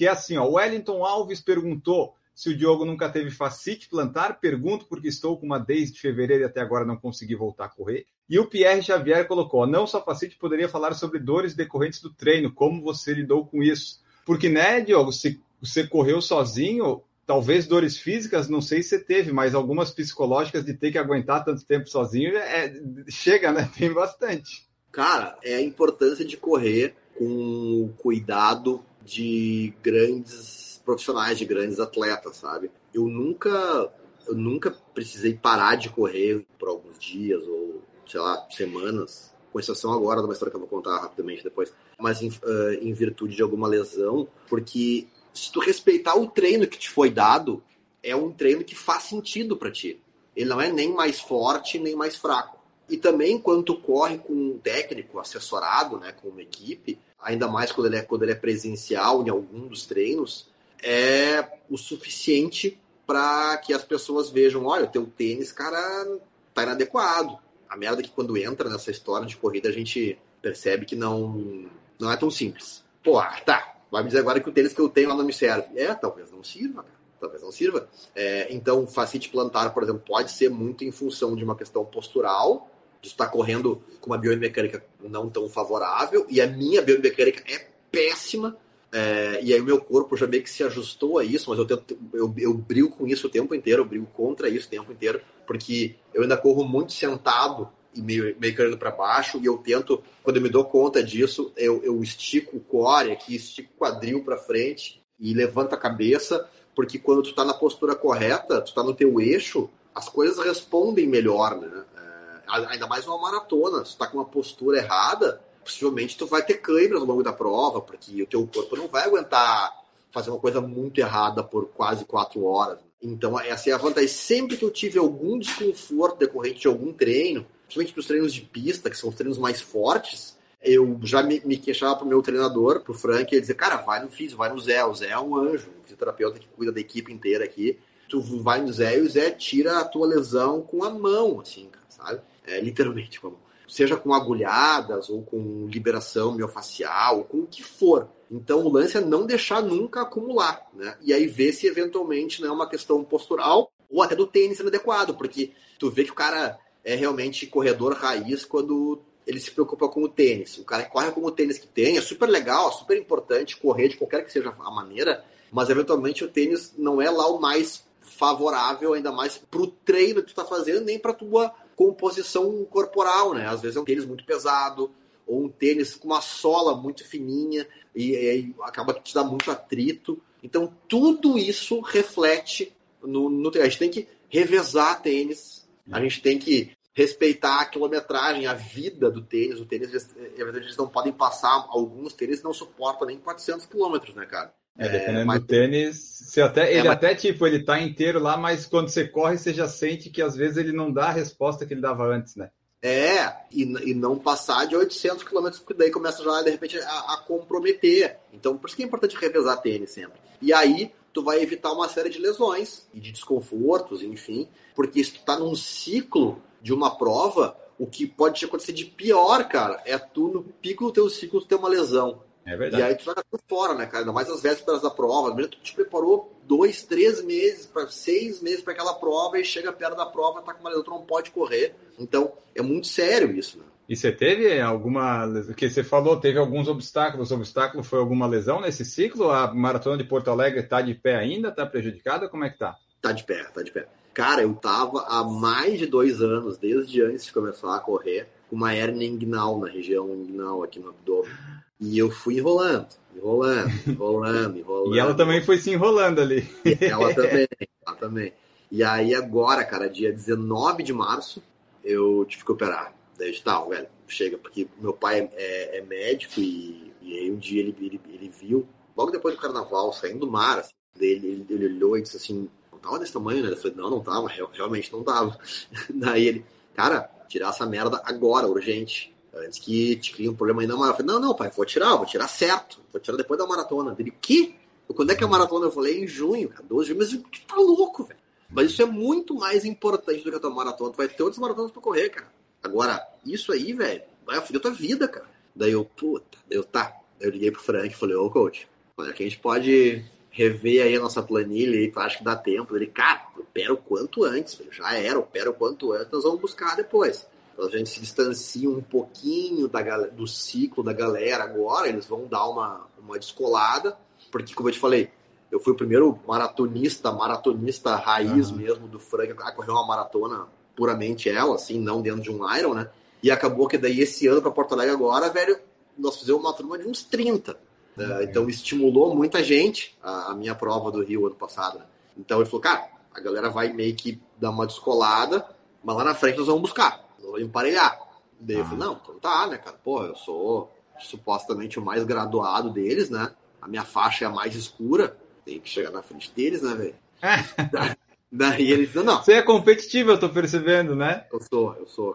S1: que é assim, ó, Wellington Alves perguntou se o Diogo nunca teve facite plantar, pergunto porque estou com uma desde fevereiro e até agora não consegui voltar a correr. E o Pierre Xavier colocou, não só facite, poderia falar sobre dores decorrentes do treino, como você lidou com isso. Porque, né, Diogo, se você correu sozinho, talvez dores físicas, não sei se teve, mas algumas psicológicas de ter que aguentar tanto tempo sozinho, é, chega, né? Tem bastante.
S2: Cara, é a importância de correr com cuidado de grandes profissionais, de grandes atletas, sabe? Eu nunca, eu nunca precisei parar de correr por alguns dias ou, sei lá, semanas, com exceção agora de uma história que eu vou contar rapidamente depois, mas em, uh, em virtude de alguma lesão, porque se tu respeitar o treino que te foi dado, é um treino que faz sentido para ti. Ele não é nem mais forte, nem mais fraco. E também quando corre com um técnico assessorado, né, com uma equipe, ainda mais quando ele é, quando ele é presencial em algum dos treinos, é o suficiente para que as pessoas vejam, olha, o teu tênis, cara, tá inadequado. A merda é que quando entra nessa história de corrida, a gente percebe que não, não é tão simples. Pô, tá, vai me dizer agora que o tênis que eu tenho lá não me serve. É, talvez não sirva, cara. Talvez não sirva. É, então, facite plantar, por exemplo, pode ser muito em função de uma questão postural, de estar correndo com uma biomecânica não tão favorável, e a minha biomecânica é péssima. É, e aí o meu corpo já meio que se ajustou a isso, mas eu, tento, eu, eu brigo com isso o tempo inteiro, eu brigo contra isso o tempo inteiro, porque eu ainda corro muito sentado e meio, meio caindo para baixo, e eu tento, quando eu me dou conta disso, eu, eu estico o core aqui, estico o quadril para frente e levanto a cabeça, porque quando tu tá na postura correta, tu tá no teu eixo, as coisas respondem melhor, né? Ainda mais uma maratona, se tu tá com uma postura errada, possivelmente tu vai ter câimbras ao longo da prova, porque o teu corpo não vai aguentar fazer uma coisa muito errada por quase quatro horas. Então, essa é a vantagem. Sempre que eu tive algum desconforto decorrente de algum treino, principalmente para os treinos de pista, que são os treinos mais fortes, eu já me, me queixava pro meu treinador, pro Frank, ele dizia, cara, vai no físico, vai no Zé, o Zé é um anjo, um fisioterapeuta que cuida da equipe inteira aqui. Tu vai no Zé e o Zé tira a tua lesão com a mão, assim, sabe? É, literalmente com a mão. Seja com agulhadas, ou com liberação miofacial, ou com o que for. Então o lance é não deixar nunca acumular, né? E aí ver se eventualmente não é uma questão postural ou até do tênis sendo adequado, porque tu vê que o cara é realmente corredor raiz quando ele se preocupa com o tênis. O cara corre com o tênis que tem, é super legal, super importante correr de qualquer que seja a maneira, mas eventualmente o tênis não é lá o mais favorável, ainda mais pro treino que tu tá fazendo, nem pra tua composição corporal, né? Às vezes é um tênis muito pesado, ou um tênis com uma sola muito fininha, e aí acaba que te dá muito atrito. Então, tudo isso reflete no, no A gente tem que revezar tênis, a gente tem que respeitar a quilometragem, a vida do tênis. O tênis, eles não podem passar, alguns tênis não suportam nem 400 quilômetros, né, cara?
S1: É, dependendo é, mas... do tênis, você até, ele é, mas... até, tipo, ele tá inteiro lá, mas quando você corre, você já sente que às vezes ele não dá a resposta que ele dava antes, né?
S2: É, e, e não passar de 800 km, porque daí começa já, de repente, a, a, comprometer. Então, por isso que é importante revezar tênis sempre. E aí, tu vai evitar uma série de lesões e de desconfortos, enfim, porque se tu tá num ciclo de uma prova, o que pode acontecer de pior, cara, é tu no pico do teu ciclo ter uma lesão.
S1: É verdade.
S2: E aí tu vai por fora, né, cara? Ainda mais as vésperas da prova. Mesmo tu te preparou dois, três meses, para seis meses para aquela prova e chega perto da prova, tá com uma lesão, tu não pode correr. Então, é muito sério isso, né?
S1: E você teve alguma. O que você falou, teve alguns obstáculos. O obstáculo foi alguma lesão nesse ciclo? A maratona de Porto Alegre está de pé ainda? Está prejudicada? Como é que tá?
S2: Tá de pé, tá de pé. Cara, eu tava há mais de dois anos, desde antes de começar a correr, com uma hernia inguinal na região inguinal aqui no abdômen. E eu fui enrolando, enrolando, [LAUGHS] enrolando, enrolando.
S1: e ela também foi se enrolando ali.
S2: ela [LAUGHS] também, ela também. E aí agora, cara, dia 19 de março, eu tive que operar. Daí tá, velho, chega, porque meu pai é, é médico e, e, aí um dia ele, ele, ele, viu, logo depois do carnaval, saindo do mar, assim, ele, ele, ele olhou e disse assim, não tava desse tamanho, né? Eu falei, não, não tava, realmente não tava. [LAUGHS] Daí ele, cara, tirar essa merda agora, urgente. Antes que te crie um problema ainda maior. Eu falei, não, não, pai, vou tirar, vou tirar certo. Vou tirar depois da maratona. Ele, que? Quando é que é a maratona? Eu falei, em junho, cara, 12 de junho. Mas tu tá louco, velho. Mas isso é muito mais importante do que a tua maratona. Tu vai ter outras maratonas pra correr, cara. Agora, isso aí, velho, vai foder a tua vida, cara. Daí eu, puta, eu tá. Eu liguei pro Frank e falei, ô coach, olha que a gente pode rever aí a nossa planilha e tu acha que dá tempo? Ele, cara, opera o quanto antes, velho. Já era, opera o quanto antes, nós vamos buscar depois. A gente se distancia um pouquinho da, do ciclo da galera agora, eles vão dar uma, uma descolada, porque, como eu te falei, eu fui o primeiro maratonista, maratonista raiz uhum. mesmo do Frank a correr uma maratona puramente ela, assim, não dentro de um Iron, né? E acabou que daí esse ano para Porto Alegre agora, velho, nós fizemos uma turma de uns 30. Né? Uhum. Então estimulou muita gente a, a, minha prova do Rio ano passado. Né? Então ele falou, cara, a galera vai meio que dar uma descolada, mas lá na frente nós vamos buscar vou emparelhar. Daí ah. eu falei, não, então tá, né, cara? Pô, eu sou supostamente o mais graduado deles, né? A minha faixa é a mais escura. Tem que chegar na frente deles, né, velho? [LAUGHS] Daí ele disse, não.
S1: Você é competitivo, eu tô percebendo, né?
S2: Eu sou, eu sou.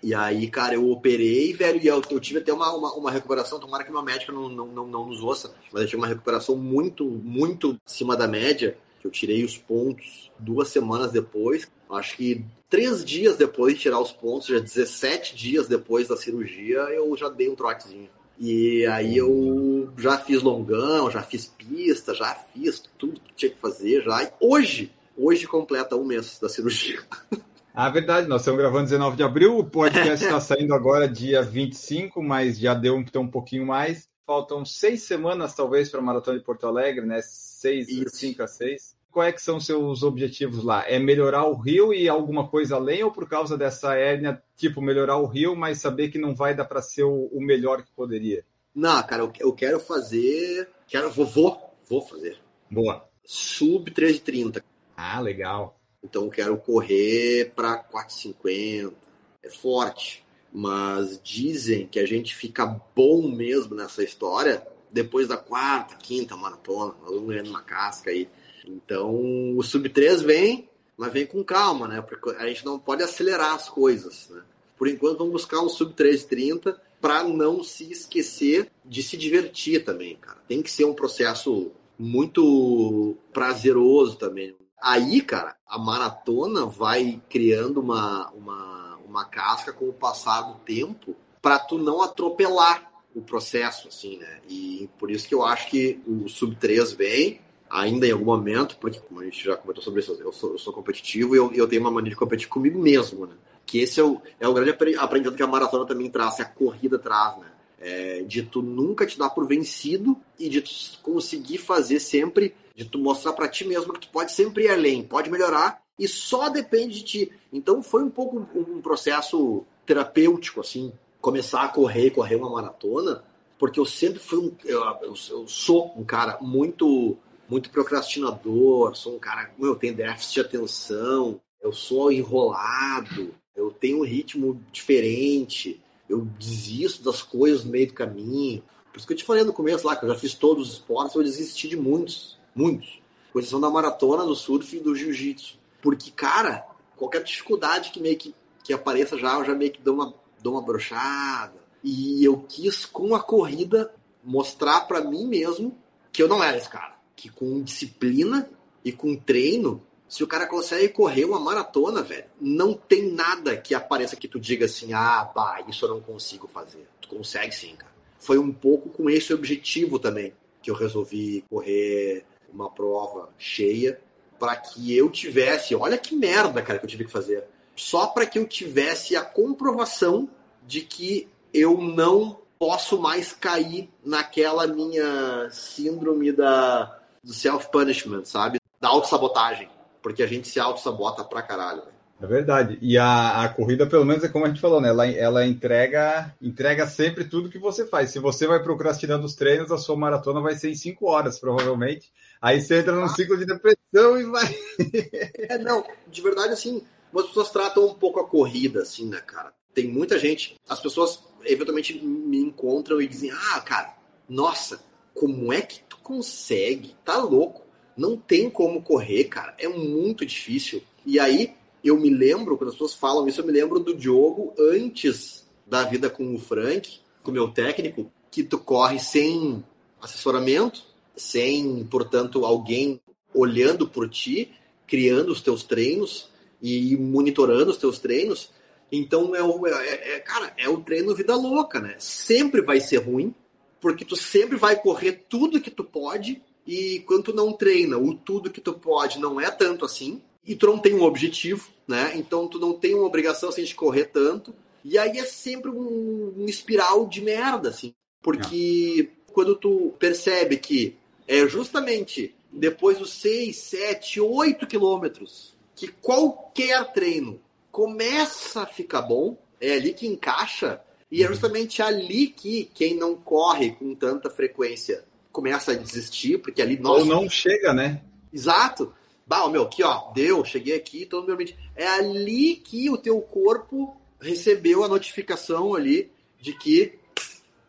S2: e aí, cara, eu operei, velho, e eu, eu tive até uma, uma, uma, recuperação, tomara que uma médica não, não, não, não nos ouça, mas eu tive uma recuperação muito, muito acima da média, que eu tirei os pontos duas semanas depois. Acho que três dias depois de tirar os pontos, já 17 dias depois da cirurgia, eu já dei um trotezinho. E aí eu já fiz longão, já fiz pista, já fiz tudo que tinha que fazer já. E hoje, hoje completa um mês da cirurgia. [LAUGHS]
S1: Ah, verdade, nós estamos gravando 19 de abril, o podcast está saindo agora dia 25, mas já deu então, um pouquinho mais. Faltam seis semanas, talvez, para a Maratona de Porto Alegre, né? Seis, Isso. cinco a seis quais é que são seus objetivos lá? É melhorar o rio e alguma coisa além ou por causa dessa hérnia, tipo, melhorar o rio, mas saber que não vai dar para ser o, o, melhor que poderia?
S2: Não, cara, eu, eu quero fazer, quero, vou, vou, vou fazer.
S1: Boa.
S2: Sub 330.
S1: Ah, legal.
S2: Então eu quero correr para 450. É forte, mas dizem que a gente fica bom mesmo nessa história depois da quarta, quinta maratona, nós vamos ganhando uma casca aí. Então, o sub 3 vem, mas vem com calma, né? Porque a gente não pode acelerar as coisas, né? Por enquanto, vamos buscar um sub 3,30 para não se esquecer de se divertir também, cara. Tem que ser um processo muito prazeroso também. Aí, cara, a maratona vai criando uma, uma, uma casca com o passar do tempo para tu não atropelar o processo, assim, né? E por isso que eu acho que o Sub 3 vem ainda em algum momento, porque como a gente já comentou sobre isso, eu sou, eu sou competitivo e eu, eu tenho uma mania de competir comigo mesmo, né? Que esse é o, é o grande aprendizado que a maratona também traz, a corrida traz, né? É, de tu nunca te dar por vencido e de tu conseguir fazer sempre, de tu mostrar para ti mesmo que tu pode sempre ir além, pode melhorar e só depende de ti. Então foi um pouco um processo terapêutico, assim, começar a correr, correr uma maratona, porque eu sempre fui um, eu, eu, eu sou um cara muito muito procrastinador, sou um cara, eu tenho déficit de atenção, eu sou enrolado, eu tenho um ritmo diferente, eu desisto das coisas no meio do caminho. Por isso que eu te falei no começo lá, que eu já fiz todos os esportes, eu desisti de muitos, muitos. Com exceção da maratona, do surf e do jiu-jitsu. Porque, cara, qualquer dificuldade que meio que, que apareça já, eu já meio que dou uma, dou uma brochada. E eu quis, com a corrida, mostrar para mim mesmo que eu não era esse cara que com disciplina e com treino, se o cara consegue correr uma maratona, velho, não tem nada que apareça que tu diga assim, ah, bah, isso eu não consigo fazer. Tu consegue sim, cara. Foi um pouco com esse objetivo também que eu resolvi correr uma prova cheia para que eu tivesse, olha que merda, cara, que eu tive que fazer. Só para que eu tivesse a comprovação de que eu não posso mais cair naquela minha síndrome da do self-punishment, sabe? Da autossabotagem. Porque a gente se auto-sabota pra caralho,
S1: É verdade. E a, a corrida, pelo menos, é como a gente falou, né? Ela, ela entrega, entrega sempre tudo que você faz. Se você vai procrastinando os treinos, a sua maratona vai ser em 5 horas, provavelmente. Aí você entra num ciclo de depressão e vai. [LAUGHS]
S2: é, não, de verdade, assim, as pessoas tratam um pouco a corrida, assim, né, cara? Tem muita gente, as pessoas eventualmente me encontram e dizem, ah, cara, nossa, como é que consegue, tá louco. Não tem como correr, cara. É muito difícil. E aí, eu me lembro, quando as pessoas falam isso, eu me lembro do Diogo antes da vida com o Frank, com o meu técnico, que tu corre sem assessoramento, sem, portanto, alguém olhando por ti, criando os teus treinos e monitorando os teus treinos. Então, é, o, é, é, cara, é o treino vida louca, né? Sempre vai ser ruim, porque tu sempre vai correr tudo que tu pode e quando tu não treina, o tudo que tu pode não é tanto assim, e tu não tem um objetivo, né? Então tu não tem uma obrigação assim, de correr tanto. E aí é sempre um, um espiral de merda, assim. Porque quando tu percebe que é justamente depois dos 6, 7, 8 quilômetros que qualquer treino começa a ficar bom, é ali que encaixa e é justamente ali que quem não corre com tanta frequência começa a desistir, porque ali
S1: nossa, Ou não chega, né?
S2: Exato. Bah, meu, aqui ó, deu, cheguei aqui, todo meu É ali que o teu corpo recebeu a notificação ali de que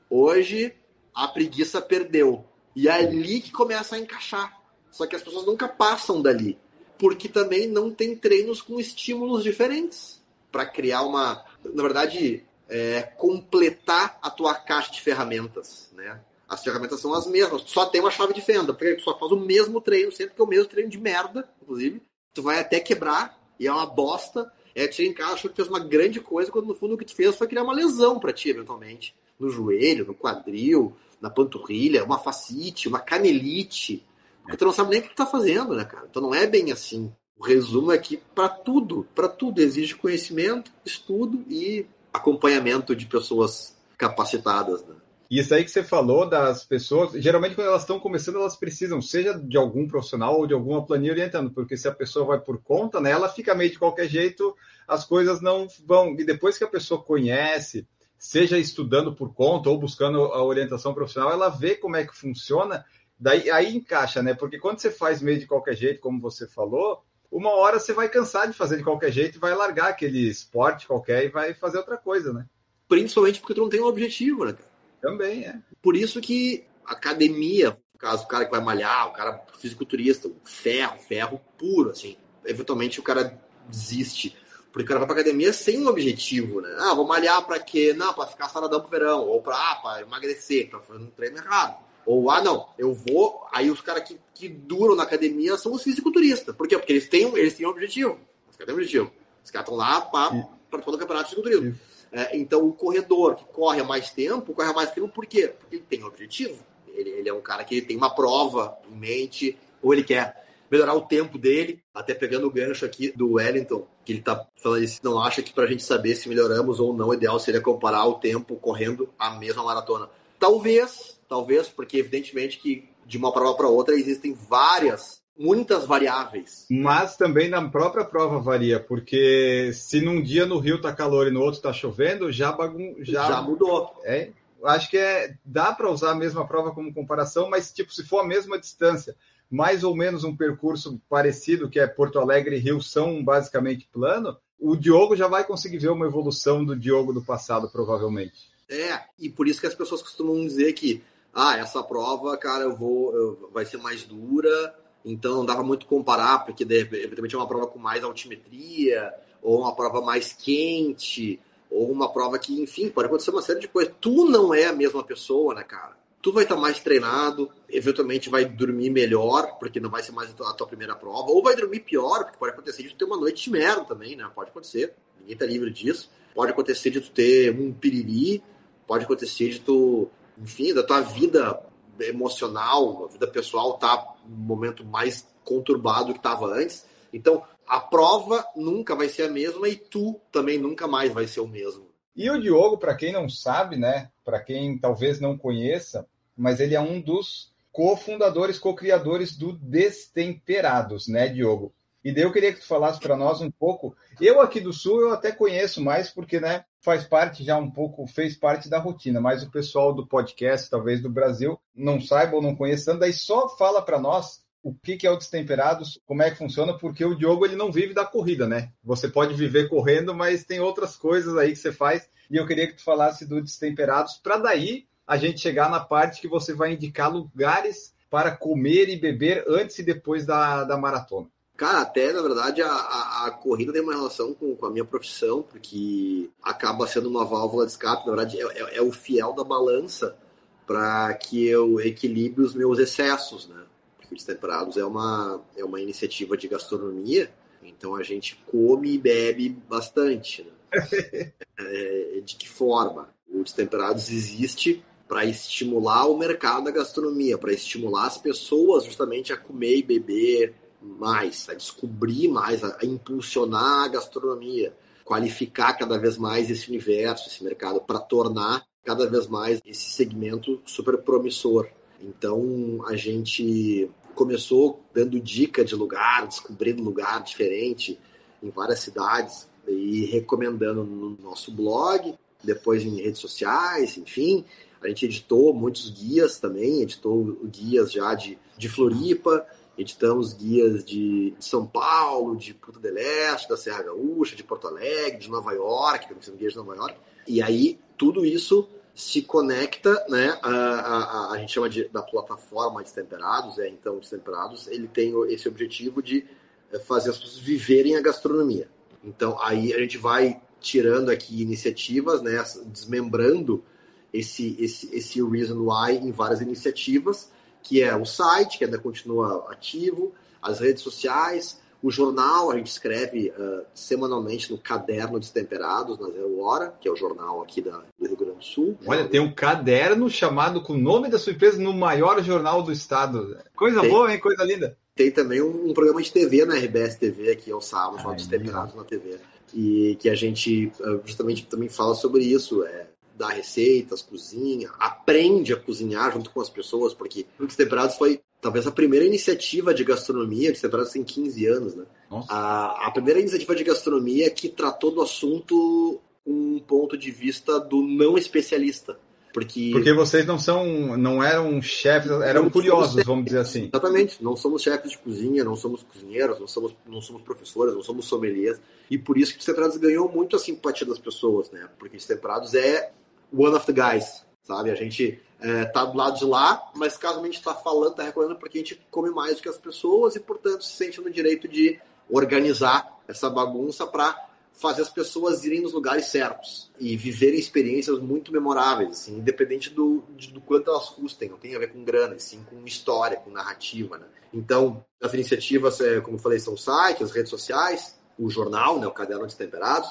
S2: hoje a preguiça perdeu. E é ali que começa a encaixar. Só que as pessoas nunca passam dali, porque também não tem treinos com estímulos diferentes para criar uma, na verdade, é, completar a tua caixa de ferramentas, né? As ferramentas são as mesmas, só tem uma chave de fenda, porque tu só faz o mesmo treino, sempre que é o mesmo treino de merda, inclusive. Tu vai até quebrar, e é uma bosta. É, te em casa, achou que fez uma grande coisa, quando no fundo o que tu fez foi criar uma lesão para ti, eventualmente. No joelho, no quadril, na panturrilha, uma facite, uma canelite. Porque tu não sabe nem o que tu tá fazendo, né, cara? Então não é bem assim. O resumo é que para tudo, para tudo exige conhecimento, estudo e acompanhamento de pessoas capacitadas. Né?
S1: Isso aí que você falou das pessoas, geralmente quando elas estão começando, elas precisam, seja de algum profissional ou de alguma planilha orientando, porque se a pessoa vai por conta, né, ela fica meio de qualquer jeito, as coisas não vão. E depois que a pessoa conhece, seja estudando por conta ou buscando a orientação profissional, ela vê como é que funciona, daí aí encaixa, né? Porque quando você faz meio de qualquer jeito, como você falou, uma hora você vai cansar de fazer de qualquer jeito e vai largar aquele esporte qualquer e vai fazer outra coisa, né?
S2: Principalmente porque tu não tem um objetivo, né, cara?
S1: Também, é.
S2: Por isso que academia, no caso, o cara que vai malhar, o cara fisiculturista, ferro, ferro puro, assim. Eventualmente o cara desiste. Porque o cara vai pra academia sem um objetivo, né? Ah, vou malhar pra quê? Não, pra ficar saradão pro verão. Ou pra, ah, pra emagrecer, tá fazendo um treino errado. Ou, ah, não, eu vou. Aí os caras que, que duram na academia são os fisiculturistas. Por quê? Porque eles têm, eles têm um objetivo. Os caras têm um objetivo. Os caras estão lá pra todo o campeonato de fisiculturismo. É, então, o corredor que corre há mais tempo, corre há mais tempo por quê? Porque ele tem um objetivo. Ele, ele é um cara que tem uma prova em mente, ou ele quer melhorar o tempo dele, até pegando o gancho aqui do Wellington, que ele tá falando isso, não acha que pra gente saber se melhoramos ou não, o ideal seria comparar o tempo correndo a mesma maratona. Talvez, talvez, porque evidentemente que de uma prova para outra existem várias, muitas variáveis.
S1: Mas também na própria prova varia, porque se num dia no Rio tá calor e no outro tá chovendo, já bagun...
S2: já, já mudou.
S1: É, acho que é dá para usar a mesma prova como comparação, mas tipo se for a mesma distância, mais ou menos um percurso parecido, que é Porto Alegre e Rio, são basicamente plano, o Diogo já vai conseguir ver uma evolução do Diogo do passado, provavelmente.
S2: É, e por isso que as pessoas costumam dizer que, ah, essa prova, cara, eu vou, eu, vai ser mais dura, então não dava muito comparar, porque evidentemente é uma prova com mais altimetria, ou uma prova mais quente, ou uma prova que, enfim, pode acontecer uma série de coisas. Tu não é a mesma pessoa, né, cara? tu vai estar tá mais treinado, eventualmente vai dormir melhor, porque não vai ser mais a tua primeira prova, ou vai dormir pior, porque pode acontecer de tu ter uma noite de merda também, né? Pode acontecer, ninguém tá livre disso. Pode acontecer de tu ter um piriri, pode acontecer de tu, enfim, da tua vida emocional, a vida pessoal tá num momento mais conturbado que estava antes. Então, a prova nunca vai ser a mesma e tu também nunca mais vai ser o mesmo.
S1: E o Diogo, para quem não sabe, né, para quem talvez não conheça, mas ele é um dos cofundadores, co-criadores do Destemperados, né, Diogo? E daí eu queria que tu falasse para nós um pouco. Eu aqui do Sul eu até conheço mais porque, né, faz parte já um pouco, fez parte da rotina, mas o pessoal do podcast, talvez do Brasil, não saiba ou não conheça, daí só fala para nós o que, que é o Destemperados, como é que funciona, porque o Diogo ele não vive da corrida, né? Você pode viver correndo, mas tem outras coisas aí que você faz. E eu queria que tu falasse do Destemperados, para daí a gente chegar na parte que você vai indicar lugares para comer e beber antes e depois da, da maratona.
S2: Cara, até na verdade a, a, a, corrida tem uma relação com, com, a minha profissão, porque acaba sendo uma válvula de escape, na verdade é, é, é o fiel da balança para que eu equilibre os meus excessos, né? Porque Destemperados é uma, é uma iniciativa de gastronomia, então a gente come e bebe bastante. Né? [LAUGHS] é, de que forma? O Destemperados existe para estimular o mercado da gastronomia, para estimular as pessoas justamente a comer e beber mais, a descobrir mais, a, impulsionar a gastronomia, qualificar cada vez mais esse universo, esse mercado, para tornar cada vez mais esse segmento super promissor. Então a gente começou dando dica de lugar, descobrindo lugar diferente em várias cidades e recomendando no nosso blog, depois em redes sociais, enfim. A gente editou muitos guias também, editou guias já de, de Floripa, editamos guias de, São Paulo, de Puta del Este, da Serra Gaúcha, de Porto Alegre, de Nova York, que eu guias de Nova York. E aí, tudo isso se conecta, né? A, a, a, gente chama de, da plataforma Destemperados, é então Destemperados, ele tem esse objetivo de é, fazer as pessoas viverem a gastronomia. Então aí a gente vai tirando aqui iniciativas, né? Desmembrando esse esse esse reason why em várias iniciativas, que é o site que ainda continua ativo, as redes sociais, o jornal a gente escreve uh, semanalmente no Caderno Destemperados, na Zero Hora, que é o jornal aqui da, do Rio Grande do Sul.
S1: Olha, tem um caderno chamado com o nome da sua empresa no maior jornal do estado. Coisa tem, boa, hein? Coisa linda.
S2: Tem também um, um, programa de TV na RBS TV, aqui ao sábado, chamado Destemperados na TV. E que a gente uh, justamente também fala sobre isso. É, dá receitas, cozinha, aprende a cozinhar junto com as pessoas, porque o Destemperados foi talvez a primeira iniciativa de gastronomia, que separados tem 15 anos, né? A, a, primeira iniciativa de gastronomia que tratou do assunto um ponto de vista do não especialista. Porque,
S1: porque vocês não são, não eram chefes, eram não curiosos, vamos dizer assim.
S2: Exatamente, não somos chefes de cozinha, não somos cozinheiros, não somos, não somos professores, não somos sommeliers. E por isso que o Separados ganhou muito a simpatia das pessoas, né? Porque Separados é one of the guys, sabe? A gente é, tá do lado de lá, mas caso a gente está falando, está reclamando porque a gente come mais do que as pessoas e, portanto, se sente no direito de organizar essa bagunça para fazer as pessoas irem nos lugares certos e viverem experiências muito memoráveis, assim, independente do, de, do quanto elas custem, não tem a ver com grana, sim com história, com narrativa, né? Então, as iniciativas, é, como eu falei, são o site, as redes sociais, o jornal, né, o Caderno Destemperados,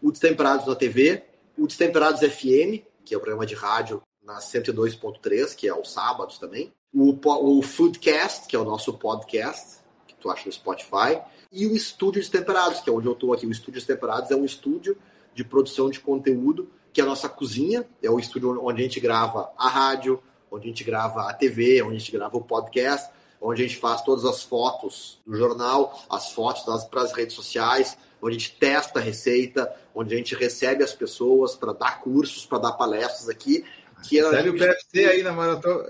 S2: o Destemperados na TV, o Destemperados FM, que é o programa de rádio na 102.3, que é aos sábados também, o, o Foodcast, que é o nosso podcast, que tu acha no Spotify, e o Estúdio Destemperados, que é onde eu estou aqui. O Estúdio Destemperados é um estúdio de produção de conteúdo, que é a nossa cozinha, é o estúdio onde a gente grava a rádio, onde a gente grava a TV, onde a gente grava o podcast, onde a gente faz todas as fotos do jornal, as fotos para as redes sociais, onde a gente testa a receita, onde a gente recebe as pessoas para dar cursos, para dar palestras aqui.
S1: Que Recebe o PFC aí na maratona.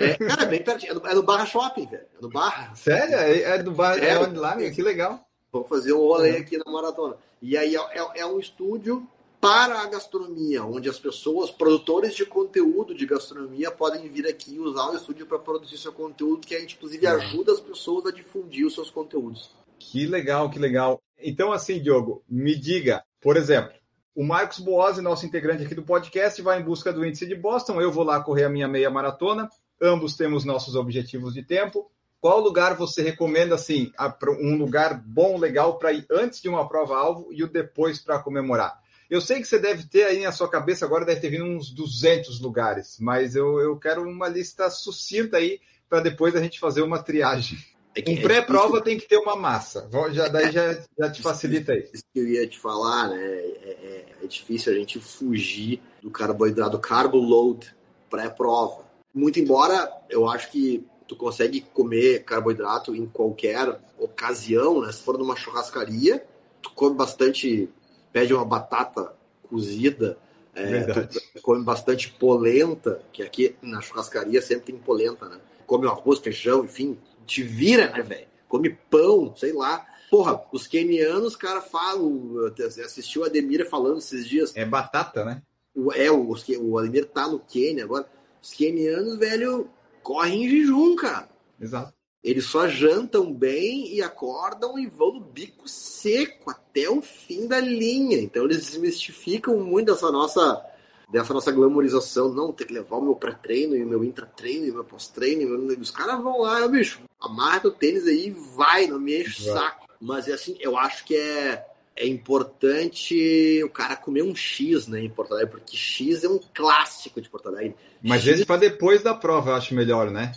S2: É, cara, é bem pertinho. É no, é Barra Shopping, velho. É no Barra.
S1: Sério? É, é do Barra. É, é onde lá, Que legal.
S2: Vamos fazer um rolê aqui na maratona. E aí é, é, é um estúdio para a gastronomia, onde as pessoas, produtores de conteúdo de gastronomia, podem vir aqui usar o estúdio para produzir seu conteúdo, que a gente, inclusive, ajuda as pessoas a difundir os seus conteúdos.
S1: Que legal, que legal. Então, assim, Diogo, me diga, por exemplo, o Marcos Boazzi, nosso integrante aqui do podcast, vai em busca do índice de Boston. Eu vou lá correr a minha meia maratona. Ambos temos nossos objetivos de tempo. Qual lugar você recomenda, assim, um lugar bom, legal para ir antes de uma prova-alvo e o depois para comemorar? Eu sei que você deve ter aí na sua cabeça agora, deve ter vindo uns 200 lugares, mas eu, eu quero uma lista sucinta aí para depois a gente fazer uma triagem. É que, um pré-prova tem que ter uma massa. Já, daí já, já te facilita aí.
S2: Isso que eu ia te falar, né? É, é, é difícil a gente fugir do carboidrato, do carbo load pré-prova. Muito embora eu acho que tu consegue comer carboidrato em qualquer ocasião, né? Se for numa churrascaria, tu come bastante pede uma batata cozida, é, come bastante polenta, que aqui na churrascaria sempre tem polenta, né? Come arroz, feijão, enfim, te vira, né, velho? Come pão, sei lá. Porra, os quenianos, cara, falam. Assistiu o Ademir falando esses dias.
S1: É batata, né?
S2: É, o, o Ademir tá no Quênia agora. Os quenianos, velho, correm em jejum, cara.
S1: Exato.
S2: Eles só jantam bem e acordam e vão no bico seco até o fim da linha. Então eles desmistificam muito dessa nossa, dessa nossa glamorização. Não, tem que levar o meu pré-treino e o meu intra-treino e o meu pós-treino. Os caras vão lá, bicho, amarra o tênis aí e vai, não me enche o saco. Mas assim, eu acho que é, é importante o cara comer um X, né, em Porto Alegre, porque X é um clássico de Porto Alegre.
S1: Mas
S2: X...
S1: esse para depois da prova, eu acho melhor, né?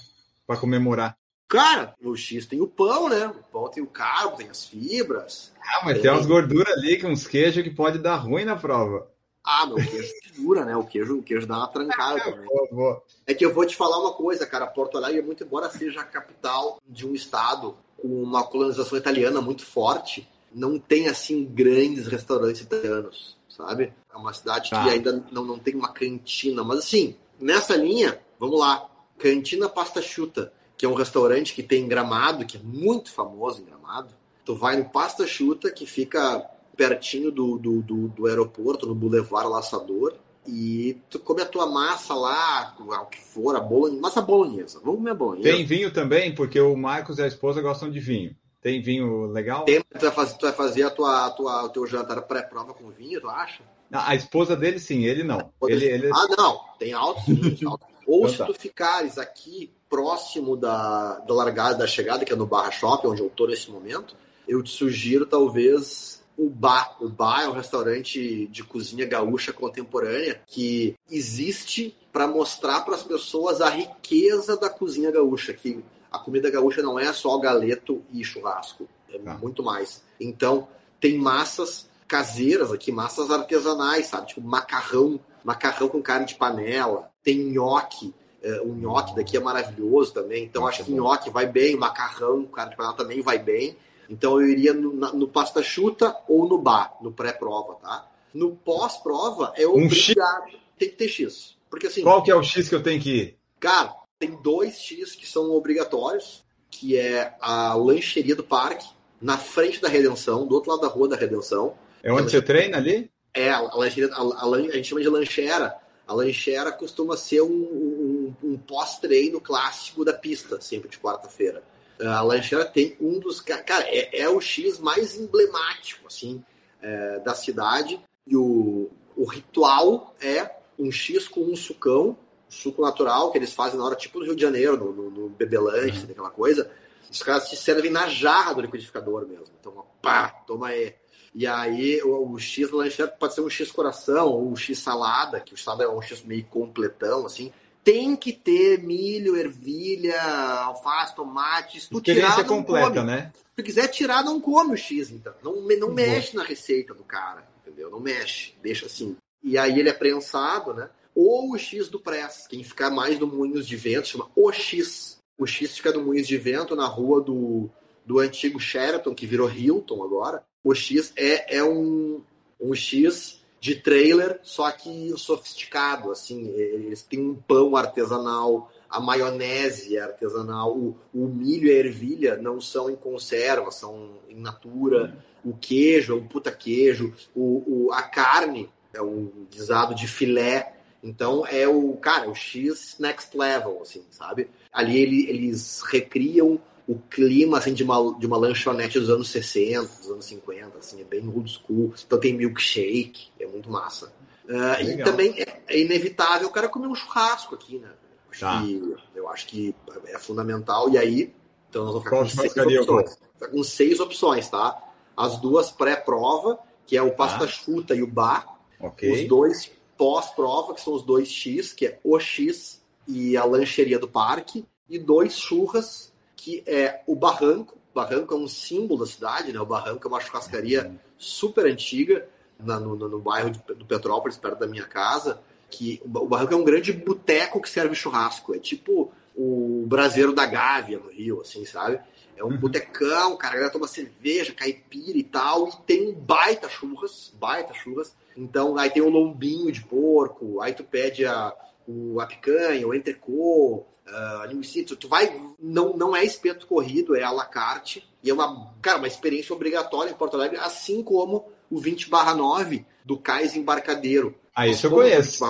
S1: Para comemorar.
S2: Cara, o X tem o pão, né? O pão tem o carbo, tem as fibras.
S1: Ah, mas tem, tem umas gorduras ali, uns queijos que pode dar ruim na prova.
S2: Ah, meu, o queijo segura, né? O queijo, o queijo dá uma trancada também. Boa, boa. É que eu vou te falar uma coisa, cara. Porto Alegre, muito embora seja a capital de um estado com uma colonização italiana muito forte, não tem, assim, grandes restaurantes italianos, sabe? É uma cidade tá. que ainda não, não tem uma cantina. Mas, assim, nessa linha, vamos lá. Cantina Pasta Chuta que é um restaurante que tem em Gramado, que é muito famoso em Gramado. Tu vai no Pasta Chuta, que fica pertinho do, do, do, do aeroporto, no Boulevard Laçador, e tu come a tua massa lá, o que for, a bolonhesa, massa bolonhesa. Vamos comer a bolonhesa.
S1: Tem vinho também, porque o Marcos e a esposa gostam de vinho. Tem vinho legal?
S2: Tem, tu vai fazer, tu vai fazer a tua, a tua, o teu jantar pré-prova com vinho, tu acha?
S1: A esposa dele, sim, ele não. Ele, ele...
S2: Ah, não. Tem altos vinhos. [LAUGHS] Ou então, se tá. tu ficares aqui próximo da, da largada da chegada, que é no Barra Shopping, onde eu estou nesse momento, eu te sugiro talvez o Bar. O Bar é um restaurante de cozinha gaúcha contemporânea que existe para mostrar para as pessoas a riqueza da cozinha gaúcha, que a comida gaúcha não é só galeto e churrasco, é ah. muito mais. Então, tem massas caseiras aqui, massas artesanais, sabe? Tipo macarrão, macarrão com carne de panela, tem nhoque, é, o nhoque daqui é maravilhoso também. Então Nossa, acho que nhoque vai bem, macarrão, carne de panela também vai bem. Então eu iria no, no pasta chuta ou no bar, no pré-prova, tá? No pós-prova é obrigado. Um tem que ter X. Porque assim.
S1: Qual que é o X que eu tenho que ir?
S2: Cara, tem dois X que são obrigatórios, que é a lancheria do parque, na frente da Redenção, do outro lado da rua da Redenção.
S1: É onde você treina ali?
S2: É, a, lancheria, a, a, a gente chama de lanchera. A lanchera costuma ser um, um, um pós-treino clássico da pista, sempre de quarta-feira. A lanchera tem um dos. Cara, é, é, o X mais emblemático, assim. é, da cidade. E o, o ritual é um X com um sucão, suco natural, que eles fazem na hora, tipo no Rio de Janeiro, no, no, no Bebelante, uhum. aquela coisa. Os caras te servem na jarra do liquidificador mesmo. Então, pá, toma aí. E aí o, o X lanchete pode ser um X coração ou um X salada, que o salada é um X meio completão, assim. Tem que ter milho, ervilha, alface, tomate. Se tu
S1: tirar, completa, come. né?
S2: Se tu quiser tirar, não come o X, então. Não, não mexe na receita do cara, entendeu? Não mexe, deixa assim. E aí ele é prensado, né? Ou o X do Press. Quem ficar mais no Moinhos de Vento chama o X. O X fica no Moinhos de Vento, na rua do, do antigo Sheraton, que virou Hilton agora. O X é, é um, um X de trailer, só que sofisticado, assim, eles têm um pão artesanal, a maionese é artesanal, o, o milho e a ervilha não são em conserva, são em natura, o queijo é um puta queijo, o, o, a carne é um guisado de filé, então é o, cara, o X next level, assim, sabe? Ali ele, eles recriam o clima assim, de, uma, de uma lanchonete dos anos 60, dos anos 50, assim, é bem old school. Então tem milkshake, é muito massa. Uh, e também é, é, inevitável o cara comer um churrasco aqui, né? Acho tá. que, eu acho que é fundamental. E aí, então nós vamos ficar com seis opções. Ficar com seis opções, tá? As duas pré-prova, que é o pasta tá. chuta e o bar.
S1: Okay.
S2: Os dois pós-prova, que são os dois X, que é o X e a lancheria do parque. E dois churras, que é o Barranco. O Barranco é um símbolo da cidade, né? O Barranco é uma churrascaria super antiga na, no, no, bairro do Petrópolis, perto da minha casa. Que o, Barranco é um grande boteco que serve churrasco. É tipo o braseiro da Gávea no Rio, assim, sabe? É um uhum. botecão, cara, a galera toma cerveja, caipira e tal, e tem baita churras, baita churras. Então, aí tem o lombinho de porco, aí tu pede a, o, a picanha, o entrecô, uh, linguiça, tu vai, não, não é espeto corrido, é à la carte, e é uma, cara, uma experiência obrigatória em Porto Alegre, assim como o 20 barra 9 do Cais Embarcadeiro.
S1: Ah, isso eu conheço.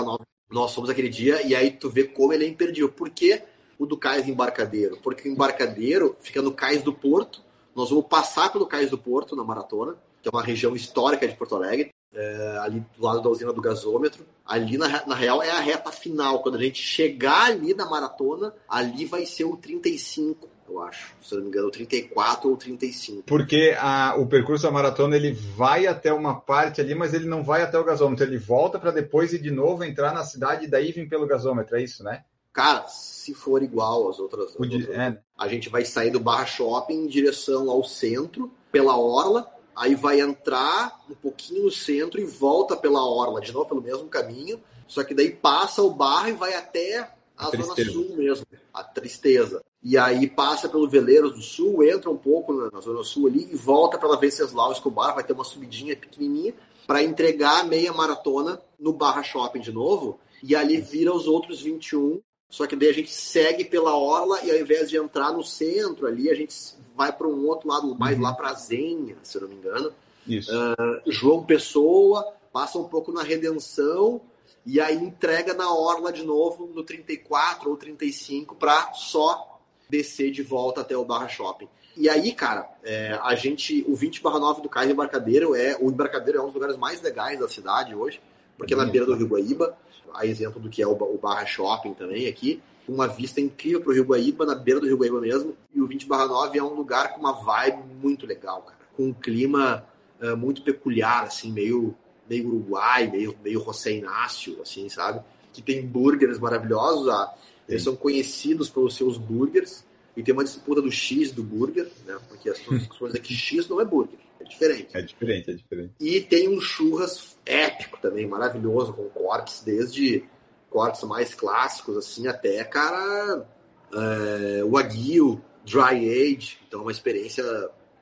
S2: Nós fomos aquele dia, e aí tu vê como ele é imperdível. Por que o do Cais Embarcadeiro? Porque o Embarcadeiro fica no Cais do Porto, nós vamos passar pelo Cais do Porto na maratona, que é uma região histórica de Porto Alegre, é, ali do lado da usina do gasômetro. Ali, na, na real, é a reta final. Quando a gente chegar ali na maratona, ali vai ser o 35 eu acho. Se não me engano, 34 ou 35.
S1: Porque a, o percurso da maratona ele vai até uma parte ali, mas ele não vai até o gasômetro. Ele volta para depois e de novo entrar na cidade e daí vir pelo gasômetro. É isso, né?
S2: Cara, se for igual às outras, às outras é. a gente vai sair do Barra Shopping em direção ao centro, pela Orla, aí vai entrar um pouquinho no centro e volta pela orla, de novo pelo mesmo caminho, só que daí passa o barro e vai até a, a zona sul mesmo, a tristeza. E aí passa pelo Veleiros do Sul, entra um pouco na, na zona sul ali e volta pela Venceslau Escobar, vai ter uma subidinha pequenininha para entregar a meia maratona no Barra Shopping de novo, e ali vira os outros 21 só que daí a gente segue pela orla e ao invés de entrar no centro ali, a gente vai para um outro lado, mais uhum. lá para Zenha, se eu não me engano.
S1: Isso.
S2: Uh, João Pessoa, passa um pouco na Redenção e aí entrega na orla de novo no 34 ou 35 para só descer de volta até o Barra Shopping. E aí, cara, é, a gente, o 20 barra 9 do Cais Embarcadeiro é, o Embarcadeiro é um dos lugares mais legais da cidade hoje, porque é na beira do Rio Guaíba, a exemplo do que é o, o Barra Shopping também aqui, uma vista incrível para o Rio Guaíba, na beira do Rio Guaíba mesmo. E o 20 9 é um lugar com uma vibe muito legal, cara. Com um clima uh, muito peculiar, assim, meio, meio Uruguai, meio, meio José Inácio, assim, sabe? Que tem burgers maravilhosos. Ah, eles são conhecidos pelos seus burgers. E tem uma disputa do X do burger, né? Porque as [LAUGHS] pessoas dizem que X não é burger. É diferente.
S1: É diferente, é diferente.
S2: E tem um churras épico também, maravilhoso, com cortes desde cortes mais clássicos, assim, até, cara, é, Wagyu, Dry Age. Então, é uma experiência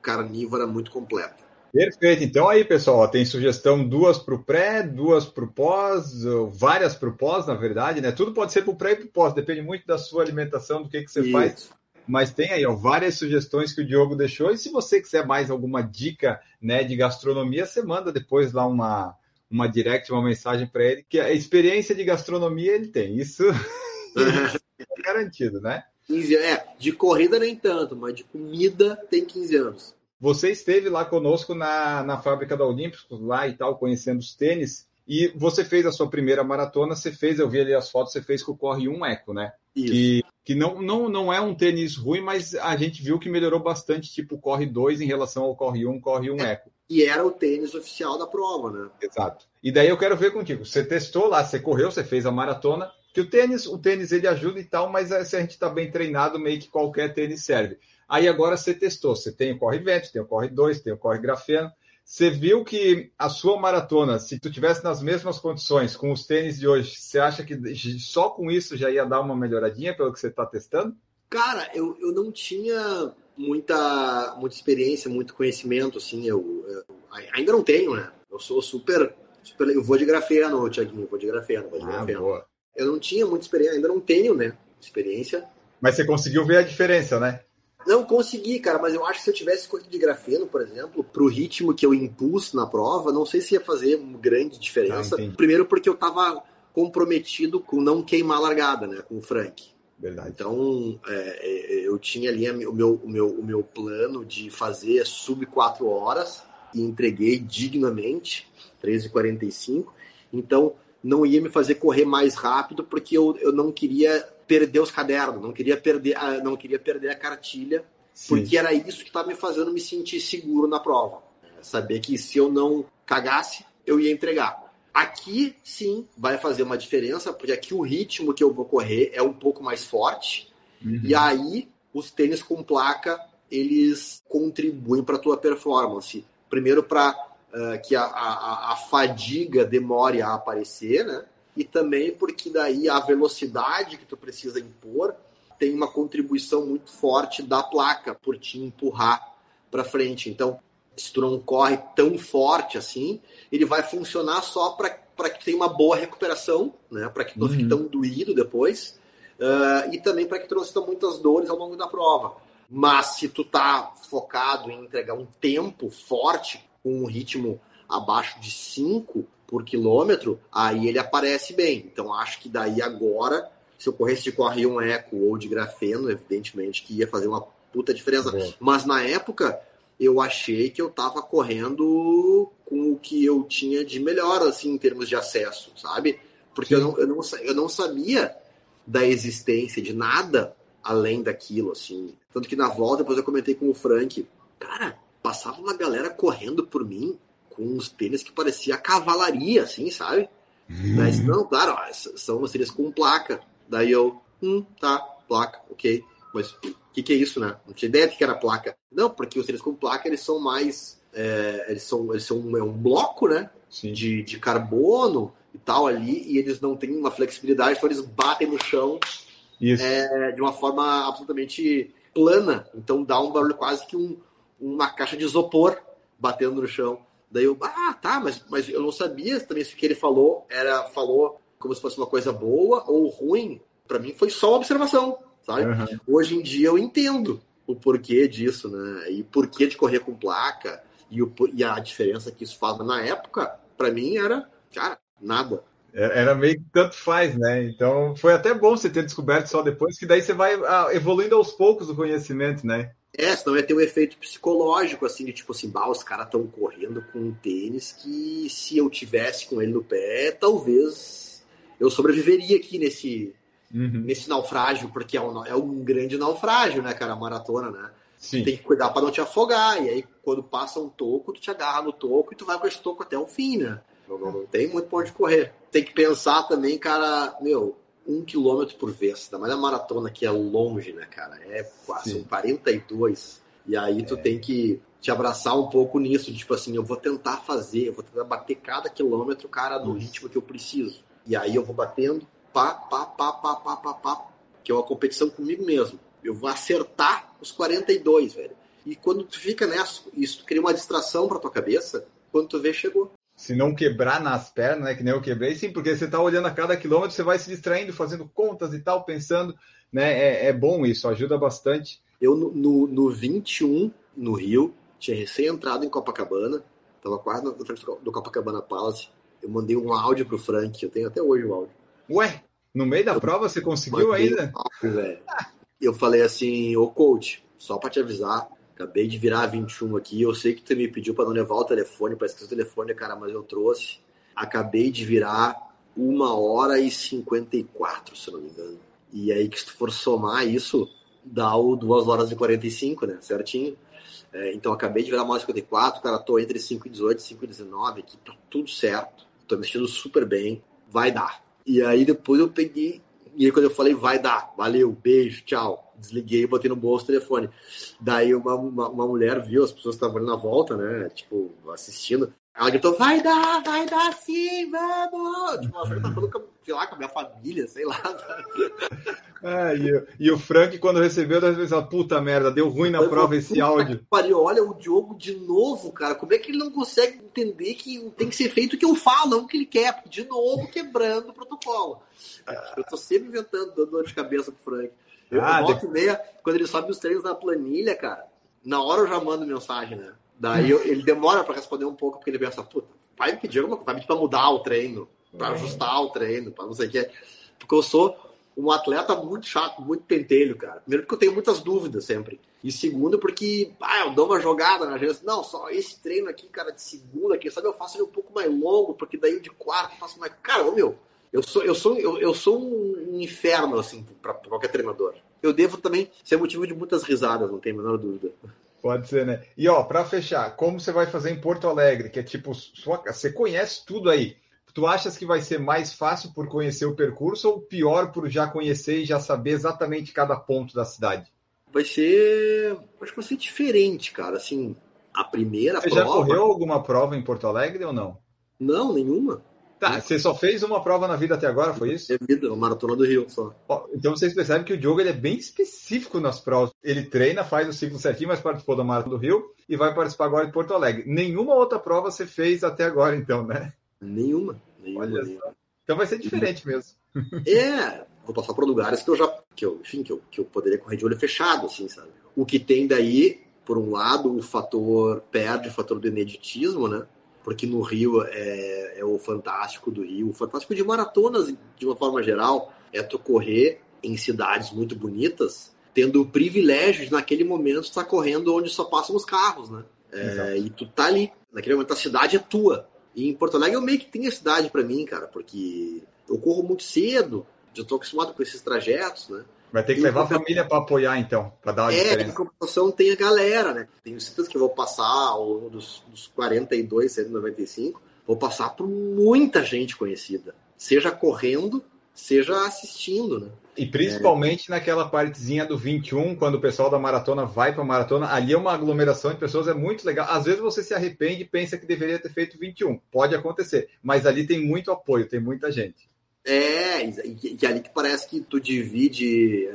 S2: carnívora muito completa.
S1: Perfeito. Então aí, pessoal, tem sugestão duas para o pré, duas para o pós, várias para o pós, na verdade, né? Tudo pode ser para o pré e para o pós, depende muito da sua alimentação, do que, que você Isso. faz. Mas tem aí ó, várias sugestões que o Diogo deixou. E se você quiser mais alguma dica né, de gastronomia, você manda depois lá uma, uma direct, uma mensagem para ele, que a experiência de gastronomia ele tem. Isso, [LAUGHS] é [LAUGHS] garantido, né?
S2: 15, é, de corrida nem tanto, mas de comida tem 15 anos.
S1: Você esteve lá conosco na, na fábrica da Olímpicos, lá e tal, conhecendo os tênis, e você fez a sua primeira maratona, você fez, eu vi ali as fotos, você fez com o Corre 1 Eco, né?
S2: Isso.
S1: Que, que não, não, não é um tênis ruim, mas a gente viu que melhorou bastante, tipo o Corre 2 em relação ao Corre 1, Corre 1 Eco.
S2: E era o tênis oficial da prova, né?
S1: Exato. E daí eu quero ver contigo. Você testou lá, você correu, você fez a maratona, que o tênis, o tênis ele ajuda e tal, mas eh, se a gente está bem treinado, meio que qualquer tênis serve. Aí agora você testou, você tem o Corre Vento, tem o Corre 2, tem o Corre Grafeno. Você viu que a sua maratona, se tu tivesse nas mesmas condições com os tênis de hoje, você acha que só com isso já ia dar uma melhoradinha pelo que você está testando?
S2: Cara, eu, eu não tinha muita, muita experiência, muito conhecimento, assim, eu, eu ainda não tenho, né? Eu sou super, super eu vou de grafeno, Tiaguinho, vou de grafeno, vou de
S1: Ah,
S2: grafeno.
S1: boa.
S2: Eu não tinha muita experiência, ainda não tenho, né? Experiência.
S1: Mas você conseguiu ver a diferença, né?
S2: Não consegui, cara, mas eu acho que se eu tivesse corrido de grafeno, por exemplo, pro ritmo que eu impus na prova, não sei se ia fazer uma grande diferença.
S1: Ah.
S2: Primeiro porque eu tava comprometido com não queimar a largada, né? Com o Frank.
S1: Verdade.
S2: Então, é, é, eu tinha ali o meu, o, meu, o meu plano de fazer sub 4 horas e entreguei dignamente, 13h45. Então, não ia me fazer correr mais rápido porque eu, eu não queria perder os cadernos, não queria perder a, não queria perder a cartilha,
S1: Sim.
S2: porque era isso que estava me fazendo me sentir seguro na prova. Saber que se eu não cagasse, eu ia entregar. Aqui, sim, vai fazer uma diferença, porque aqui o ritmo que eu vou correr é um pouco mais forte.
S1: Uhum.
S2: E aí, os tênis com placa, eles contribuem para a tua performance. Primeiro, para que a, a, a fadiga demore a aparecer, né? E também porque daí a velocidade que tu precisa impor tem uma contribuição muito forte da placa por te empurrar para frente. Então, se tu não corre tão forte assim, ele vai funcionar só para que tenha uma boa recuperação, né? Para que tu não fique
S1: Uhum.
S2: tão doído depois. Uh, e também para que tu não sinta muitas dores ao longo da prova. Mas se tu tá focado em entregar um tempo forte, com um ritmo abaixo de 5 por quilômetro, aí ele aparece bem. Então acho que daí agora, se eu corresse de corre um eco ou de grafeno, evidentemente que ia fazer uma puta diferença.
S1: Boa.
S2: Mas na época eu achei que eu tava correndo com o que eu tinha de melhor, assim, em termos de acesso, sabe? Porque eu não, eu, não, eu não sabia da existência de nada além daquilo, assim. Tanto que na volta, depois eu comentei com o Frank, cara, passava uma galera correndo por mim com uns tênis que parecia cavalaria, assim, sabe? Mas não, claro, ó, são os tênis com placa. Daí eu, hum, tá, placa, ok. Mas o que, que é isso, né? Não tinha ideia de que era placa. Não, porque os tênis com placa, eles são mais... é, eles são, eles são é um bloco, né?
S1: Sim.
S2: de, de carbono e tal ali, e eles não têm uma flexibilidade, então eles batem no chão é, de uma forma absolutamente plana. Então dá um barulho quase que um, uma caixa de isopor batendo no chão. Daí eu, ah, tá, mas, mas eu não sabia também se o que ele falou era falou como se fosse uma coisa boa ou ruim. Pra mim foi só uma observação, sabe?
S1: Aham.
S2: Hoje em dia eu entendo o porquê disso, né? E porquê de correr com placa e, o, e a diferença que isso faz. Na época, pra mim era, cara, nada.
S1: É- Era meio que tanto faz, né? Então foi até bom você ter descoberto só depois, que daí você vai ah, evoluindo aos poucos o conhecimento, né?
S2: É, senão ia ter um efeito psicológico, assim, de tipo assim, bah, os caras estão correndo com um tênis que se eu tivesse com ele no pé, talvez eu sobreviveria aqui nesse,
S1: Uhum.
S2: nesse naufrágio, porque é um, é um grande naufrágio, né, cara, a maratona, né?
S1: Sim.
S2: Tem que cuidar para não te afogar, e aí quando passa um toco, tu te agarra no toco e tu vai com esse toco até o fim, né? Não, não- não tem muito pra onde correr. Tem que pensar também, cara, meu, um quilômetro por vez, ainda mais a maratona que é longe, né, cara? É quase
S1: Sim.
S2: são 42. E aí tu tem que te abraçar um pouco nisso, de, tipo assim, eu vou tentar fazer, eu vou tentar bater cada quilômetro, cara, no
S1: Isso.
S2: ritmo que eu preciso. E aí eu vou batendo, pá, pá, pá, pá, pá, pá, pá, que é uma competição comigo mesmo. Eu vou acertar os 42, velho. E quando tu fica nessa, isso cria uma distração pra tua cabeça, quando tu vê, chegou.
S1: Se não quebrar nas pernas, né? Que nem eu quebrei, sim, porque você tá olhando a cada quilômetro, você vai se distraindo, fazendo contas e tal, pensando, né? É, é bom isso, ajuda bastante.
S2: Eu, no, no, no 21, no Rio, tinha recém entrado em Copacabana, tava quase na frente do Copacabana Palace. Eu mandei um áudio pro Frank, eu tenho até hoje o áudio.
S1: Ué, no meio da prova você conseguiu ainda?
S2: um áudio. Eu falei assim, ô coach, só pra te avisar, Acabei de virar 21 aqui. Eu sei que tu me pediu para não levar o telefone, para esquecer o telefone, cara, mas eu trouxe. Acabei de virar uma hora e 54, se não me engano. E aí que se tu for somar isso, dá o 2 horas e 45, né? Certinho. É, então acabei de virar uma hora e 54, cara, tô entre 5 e 18 e 5 e 19 aqui, tá tudo certo. Tô me sentindo super bem, vai dar. E aí depois eu peguei, e aí quando eu falei vai dar, valeu, beijo, tchau. Desliguei e botei no bolso o telefone. Daí uma, uma, uma mulher viu, as pessoas estavam ali na volta, né? Tipo, assistindo. Ela gritou, vai dar, vai dar sim, vamos! Tipo, ela tá falando com, sei lá, com a minha família, sei lá.
S1: É, [LAUGHS] e, e, o Frank, quando recebeu, da vez puta merda, deu ruim na prova esse áudio.
S2: Pariu, olha o Diogo de novo, cara. Como é que ele não consegue entender que tem que ser feito o que eu falo, não o que ele quer? De novo, quebrando o protocolo. Eu tô sempre inventando, dando dor de cabeça pro Frank. Eu, ah, volta de... meia, quando ele sobe os treinos na planilha, cara, na hora eu já mando mensagem, né? Daí eu, ele demora para responder um pouco, porque ele pensa, puta, vai me pedir alguma coisa, vai me pedir pra mudar o treino, para ajustar o treino, para não sei o que. Porque eu sou um atleta muito chato, muito pentelho, cara. Primeiro porque eu tenho muitas dúvidas sempre. E segundo porque, ah, eu dou uma jogada na agência. Não, só esse treino aqui, cara, de segunda, quem sabe eu faço ele um pouco mais longo, porque daí de quarto eu faço mais. Cara, meu, eu sou, eu sou, eu, eu sou um inferno, assim, para qualquer treinador. Eu devo também ser motivo de muitas risadas, não tem a menor dúvida.
S1: Pode ser, né? E ó, para fechar, como você vai fazer em Porto Alegre, que é tipo, sua, você conhece tudo aí. Tu achas que vai ser mais fácil por conhecer o percurso ou pior por já conhecer e já saber exatamente cada ponto da cidade?
S2: Vai ser, acho que vai ser diferente, cara. Assim, a primeira
S1: você
S2: prova.
S1: Você já correu alguma prova em Porto Alegre ou não?
S2: Não, nenhuma.
S1: Tá, você só fez uma prova na vida até agora, foi isso?
S2: É vida, a maratona do Rio só.
S1: Ó, então vocês percebem que o Diogo ele é bem específico nas provas. Ele treina, faz o ciclo certinho, mas participou da maratona do Rio e vai participar agora de Porto Alegre. Nenhuma outra prova você fez até agora, então, né?
S2: Nenhuma. nenhuma
S1: nenhuma. Então vai ser diferente mesmo. [LAUGHS]
S2: É, vou passar por lugares que eu já, que eu, enfim, que eu, que eu poderia correr de olho fechado, assim, sabe? O que tem daí, por um lado, o fator perde, o fator do ineditismo, né? Porque no Rio é, é, o fantástico do Rio, o fantástico de maratonas de uma forma geral é tu correr em cidades muito bonitas, tendo o privilégio de naquele momento estar correndo onde só passam os carros, né? É, e tu tá ali, naquele momento a cidade é tua. E em Porto Alegre eu meio que tenho a cidade para mim, cara, porque eu corro muito cedo, já tô acostumado com esses trajetos, né?
S1: Vai ter que levar a família para apoiar, então, para dar uma
S2: é,
S1: diferença. É,
S2: em compensação tem a galera, né? Tenho certeza que eu vou passar dos, dos 42, 195, vou passar por muita gente conhecida. Seja correndo, seja assistindo, né?
S1: E principalmente é. naquela partezinha do 21, quando o pessoal da maratona vai para a maratona, ali é uma aglomeração de pessoas, é muito legal. Às vezes você se arrepende e pensa que deveria ter feito 21. Pode acontecer, mas ali tem muito apoio, tem muita gente.
S2: É, e, e ali que parece que tu divide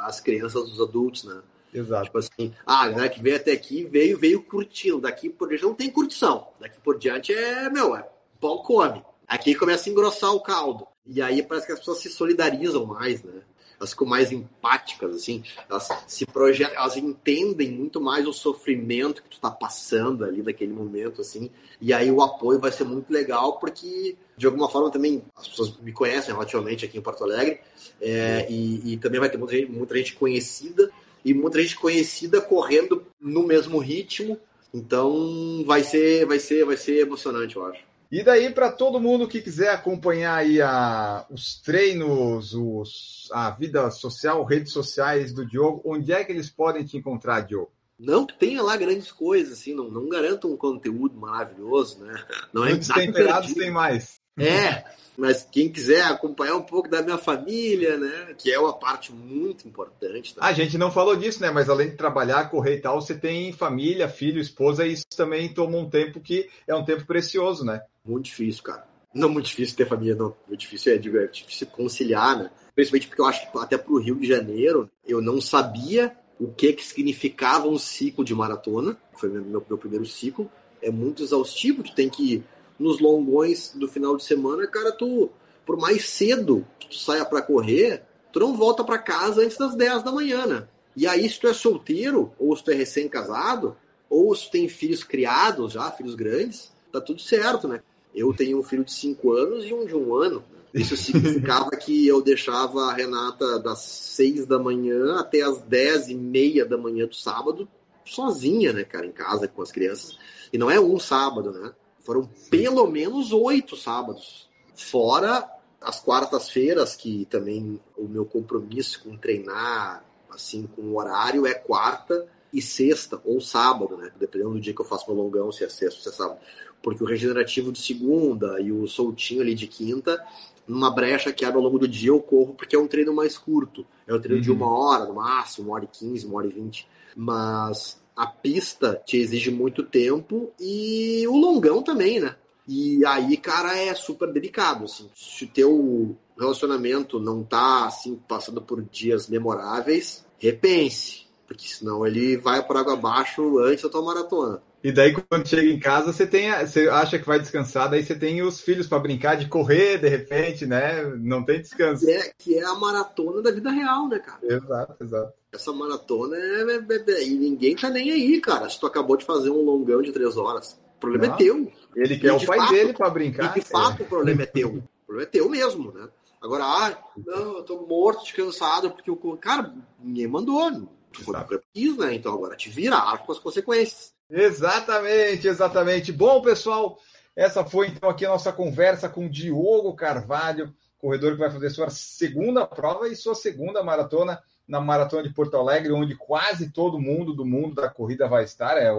S2: as crianças dos adultos, né?
S1: Exato.
S2: Tipo assim, ah, a galera que veio até aqui veio, veio curtindo. Daqui por diante não tem curtição. Daqui por diante é, meu, é pão come. Aqui começa a engrossar o caldo. E aí parece que as pessoas se solidarizam mais, né? Elas ficam mais empáticas, assim, elas se projetam, elas entendem muito mais o sofrimento que tu tá passando ali naquele momento, assim, e aí o apoio vai ser muito legal, porque de alguma forma também as pessoas me conhecem relativamente aqui em Porto Alegre, é, e, e, também vai ter muita gente, muita gente conhecida, e muita gente conhecida correndo no mesmo ritmo, então vai ser, vai ser, vai ser emocionante, eu acho.
S1: E daí, para todo mundo que quiser acompanhar aí a, os treinos, os, a vida social, redes sociais do Diogo, onde é que eles podem te encontrar, Diogo?
S2: Não que tenha lá grandes coisas, assim, não, não garanto um conteúdo maravilhoso, né? [LAUGHS] Não
S1: é Muitos temperados tem mais.
S2: É, mas quem quiser acompanhar um pouco da minha família, né? Que é uma parte muito importante.
S1: Tá? A gente não falou disso, né? Mas além de trabalhar, correr e tal, você tem família, filho, esposa, e isso também toma um tempo que é um tempo precioso, né?
S2: Muito difícil, cara. Não muito difícil ter família, não. Muito difícil é, é difícil conciliar, né? Principalmente porque eu acho que até pro Rio de Janeiro eu não sabia o que que significava um ciclo de maratona. Foi meu, meu, meu primeiro ciclo. É muito exaustivo, tu tem que nos longões do final de semana, cara, tu, por mais cedo que tu saia para correr, tu não volta para casa antes das 10 da manhã, né? E aí, se tu é solteiro, ou se tu é recém-casado, ou se tu tem filhos criados já, filhos grandes, tá tudo certo, né? Eu tenho um filho de 5 anos e um de um ano. Isso significava que eu deixava a Renata das 6 da manhã até as 10 e meia da manhã do sábado sozinha, né, cara, em casa com as crianças. E não é um sábado, né? Foram pelo menos oito sábados. Fora as quartas-feiras, que também o meu compromisso com treinar, assim, com o horário é quarta e sexta ou sábado, né? Dependendo do dia que eu faço meu longão, se é sexta ou se é sábado. Porque o regenerativo de segunda e o soltinho ali de quinta, numa brecha que abre ao longo do dia, eu corro porque é um treino mais curto. É um treino uhum. de uma hora, no máximo, uma hora e quinze, uma hora e vinte. Mas a pista te exige muito tempo e o longão também, né? E aí, cara, é super delicado, assim. Se o teu relacionamento não tá, assim, passando por dias memoráveis, repense. Porque senão ele vai por água abaixo antes da tua maratona.
S1: E daí, quando chega em casa, você tem, você acha que vai descansar, daí você tem os filhos para brincar de correr, de repente, né? Não tem descanso.
S2: Que é, que é a maratona da vida real, né, cara?
S1: Exato, exato.
S2: Essa maratona é, é, é, E ninguém tá nem aí, cara. Se tu acabou de fazer um longão de três horas, o problema Não. é teu.
S1: Ele quer o pai fato, dele para brincar.
S2: E de fato, é. o problema é teu. O problema é teu mesmo, né? Agora, ah, não, eu tô morto, descansado, porque o. Cara, ninguém mandou. Tu foi porque quis, né? Então agora te vira, com as consequências.
S1: Exatamente, exatamente. Bom, pessoal, essa foi então aqui a nossa conversa com Diogo Carvalho, corredor que vai fazer sua segunda prova e sua segunda maratona na Maratona de Porto Alegre, onde quase todo mundo do mundo da corrida vai estar. É,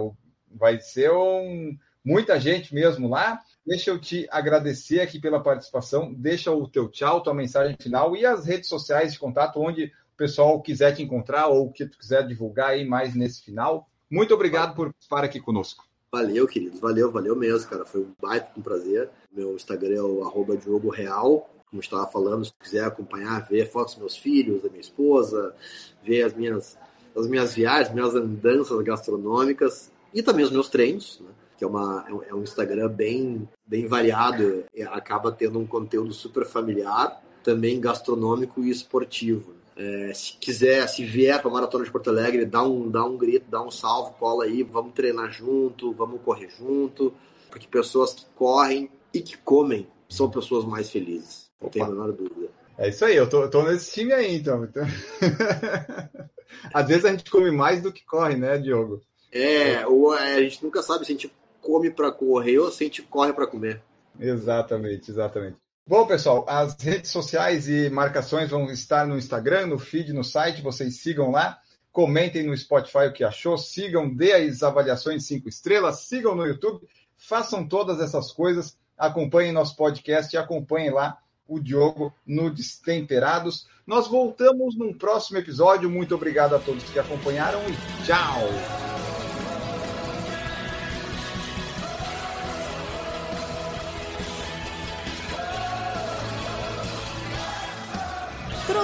S1: vai ser um, muita gente mesmo lá. Deixa eu te agradecer aqui pela participação. Deixa o teu tchau, tua mensagem final e as redes sociais de contato, onde pessoal quiser te encontrar ou que tu quiser divulgar aí mais nesse final. Muito obrigado por estar aqui conosco.
S2: Valeu, queridos. Valeu, valeu mesmo, cara. Foi um baita, um prazer. Meu Instagram é o arroba Diogo Real como estava falando, se quiser acompanhar, ver fotos dos meus filhos, da minha esposa, ver as minhas, as minhas viagens, minhas andanças gastronômicas e também os meus treinos, né? que é, uma, é um Instagram bem, bem variado, acaba tendo um conteúdo super familiar, também gastronômico e esportivo. É, se quiser, se vier para a Maratona de Porto Alegre, dá um, dá um grito, dá um salve, cola aí, vamos treinar junto, vamos correr junto, porque pessoas que correm e que comem são pessoas mais felizes. Não tenho a menor dúvida.
S1: É isso aí, eu tô, eu tô nesse time aí, então. então... [LAUGHS] Às vezes a gente come mais do que corre, né, Diogo?
S2: É, ou é, a gente nunca sabe se a gente come para correr ou se a gente corre para comer.
S1: Exatamente, exatamente. Bom, pessoal, as redes sociais e marcações vão estar no Instagram, no feed, no site, vocês sigam lá, comentem no Spotify o que achou, sigam, dê as avaliações cinco estrelas, sigam no YouTube, façam todas essas coisas, acompanhem nosso podcast e acompanhem lá o Diogo no Destemperados. Nós voltamos num próximo episódio. Muito obrigado a todos que acompanharam e tchau!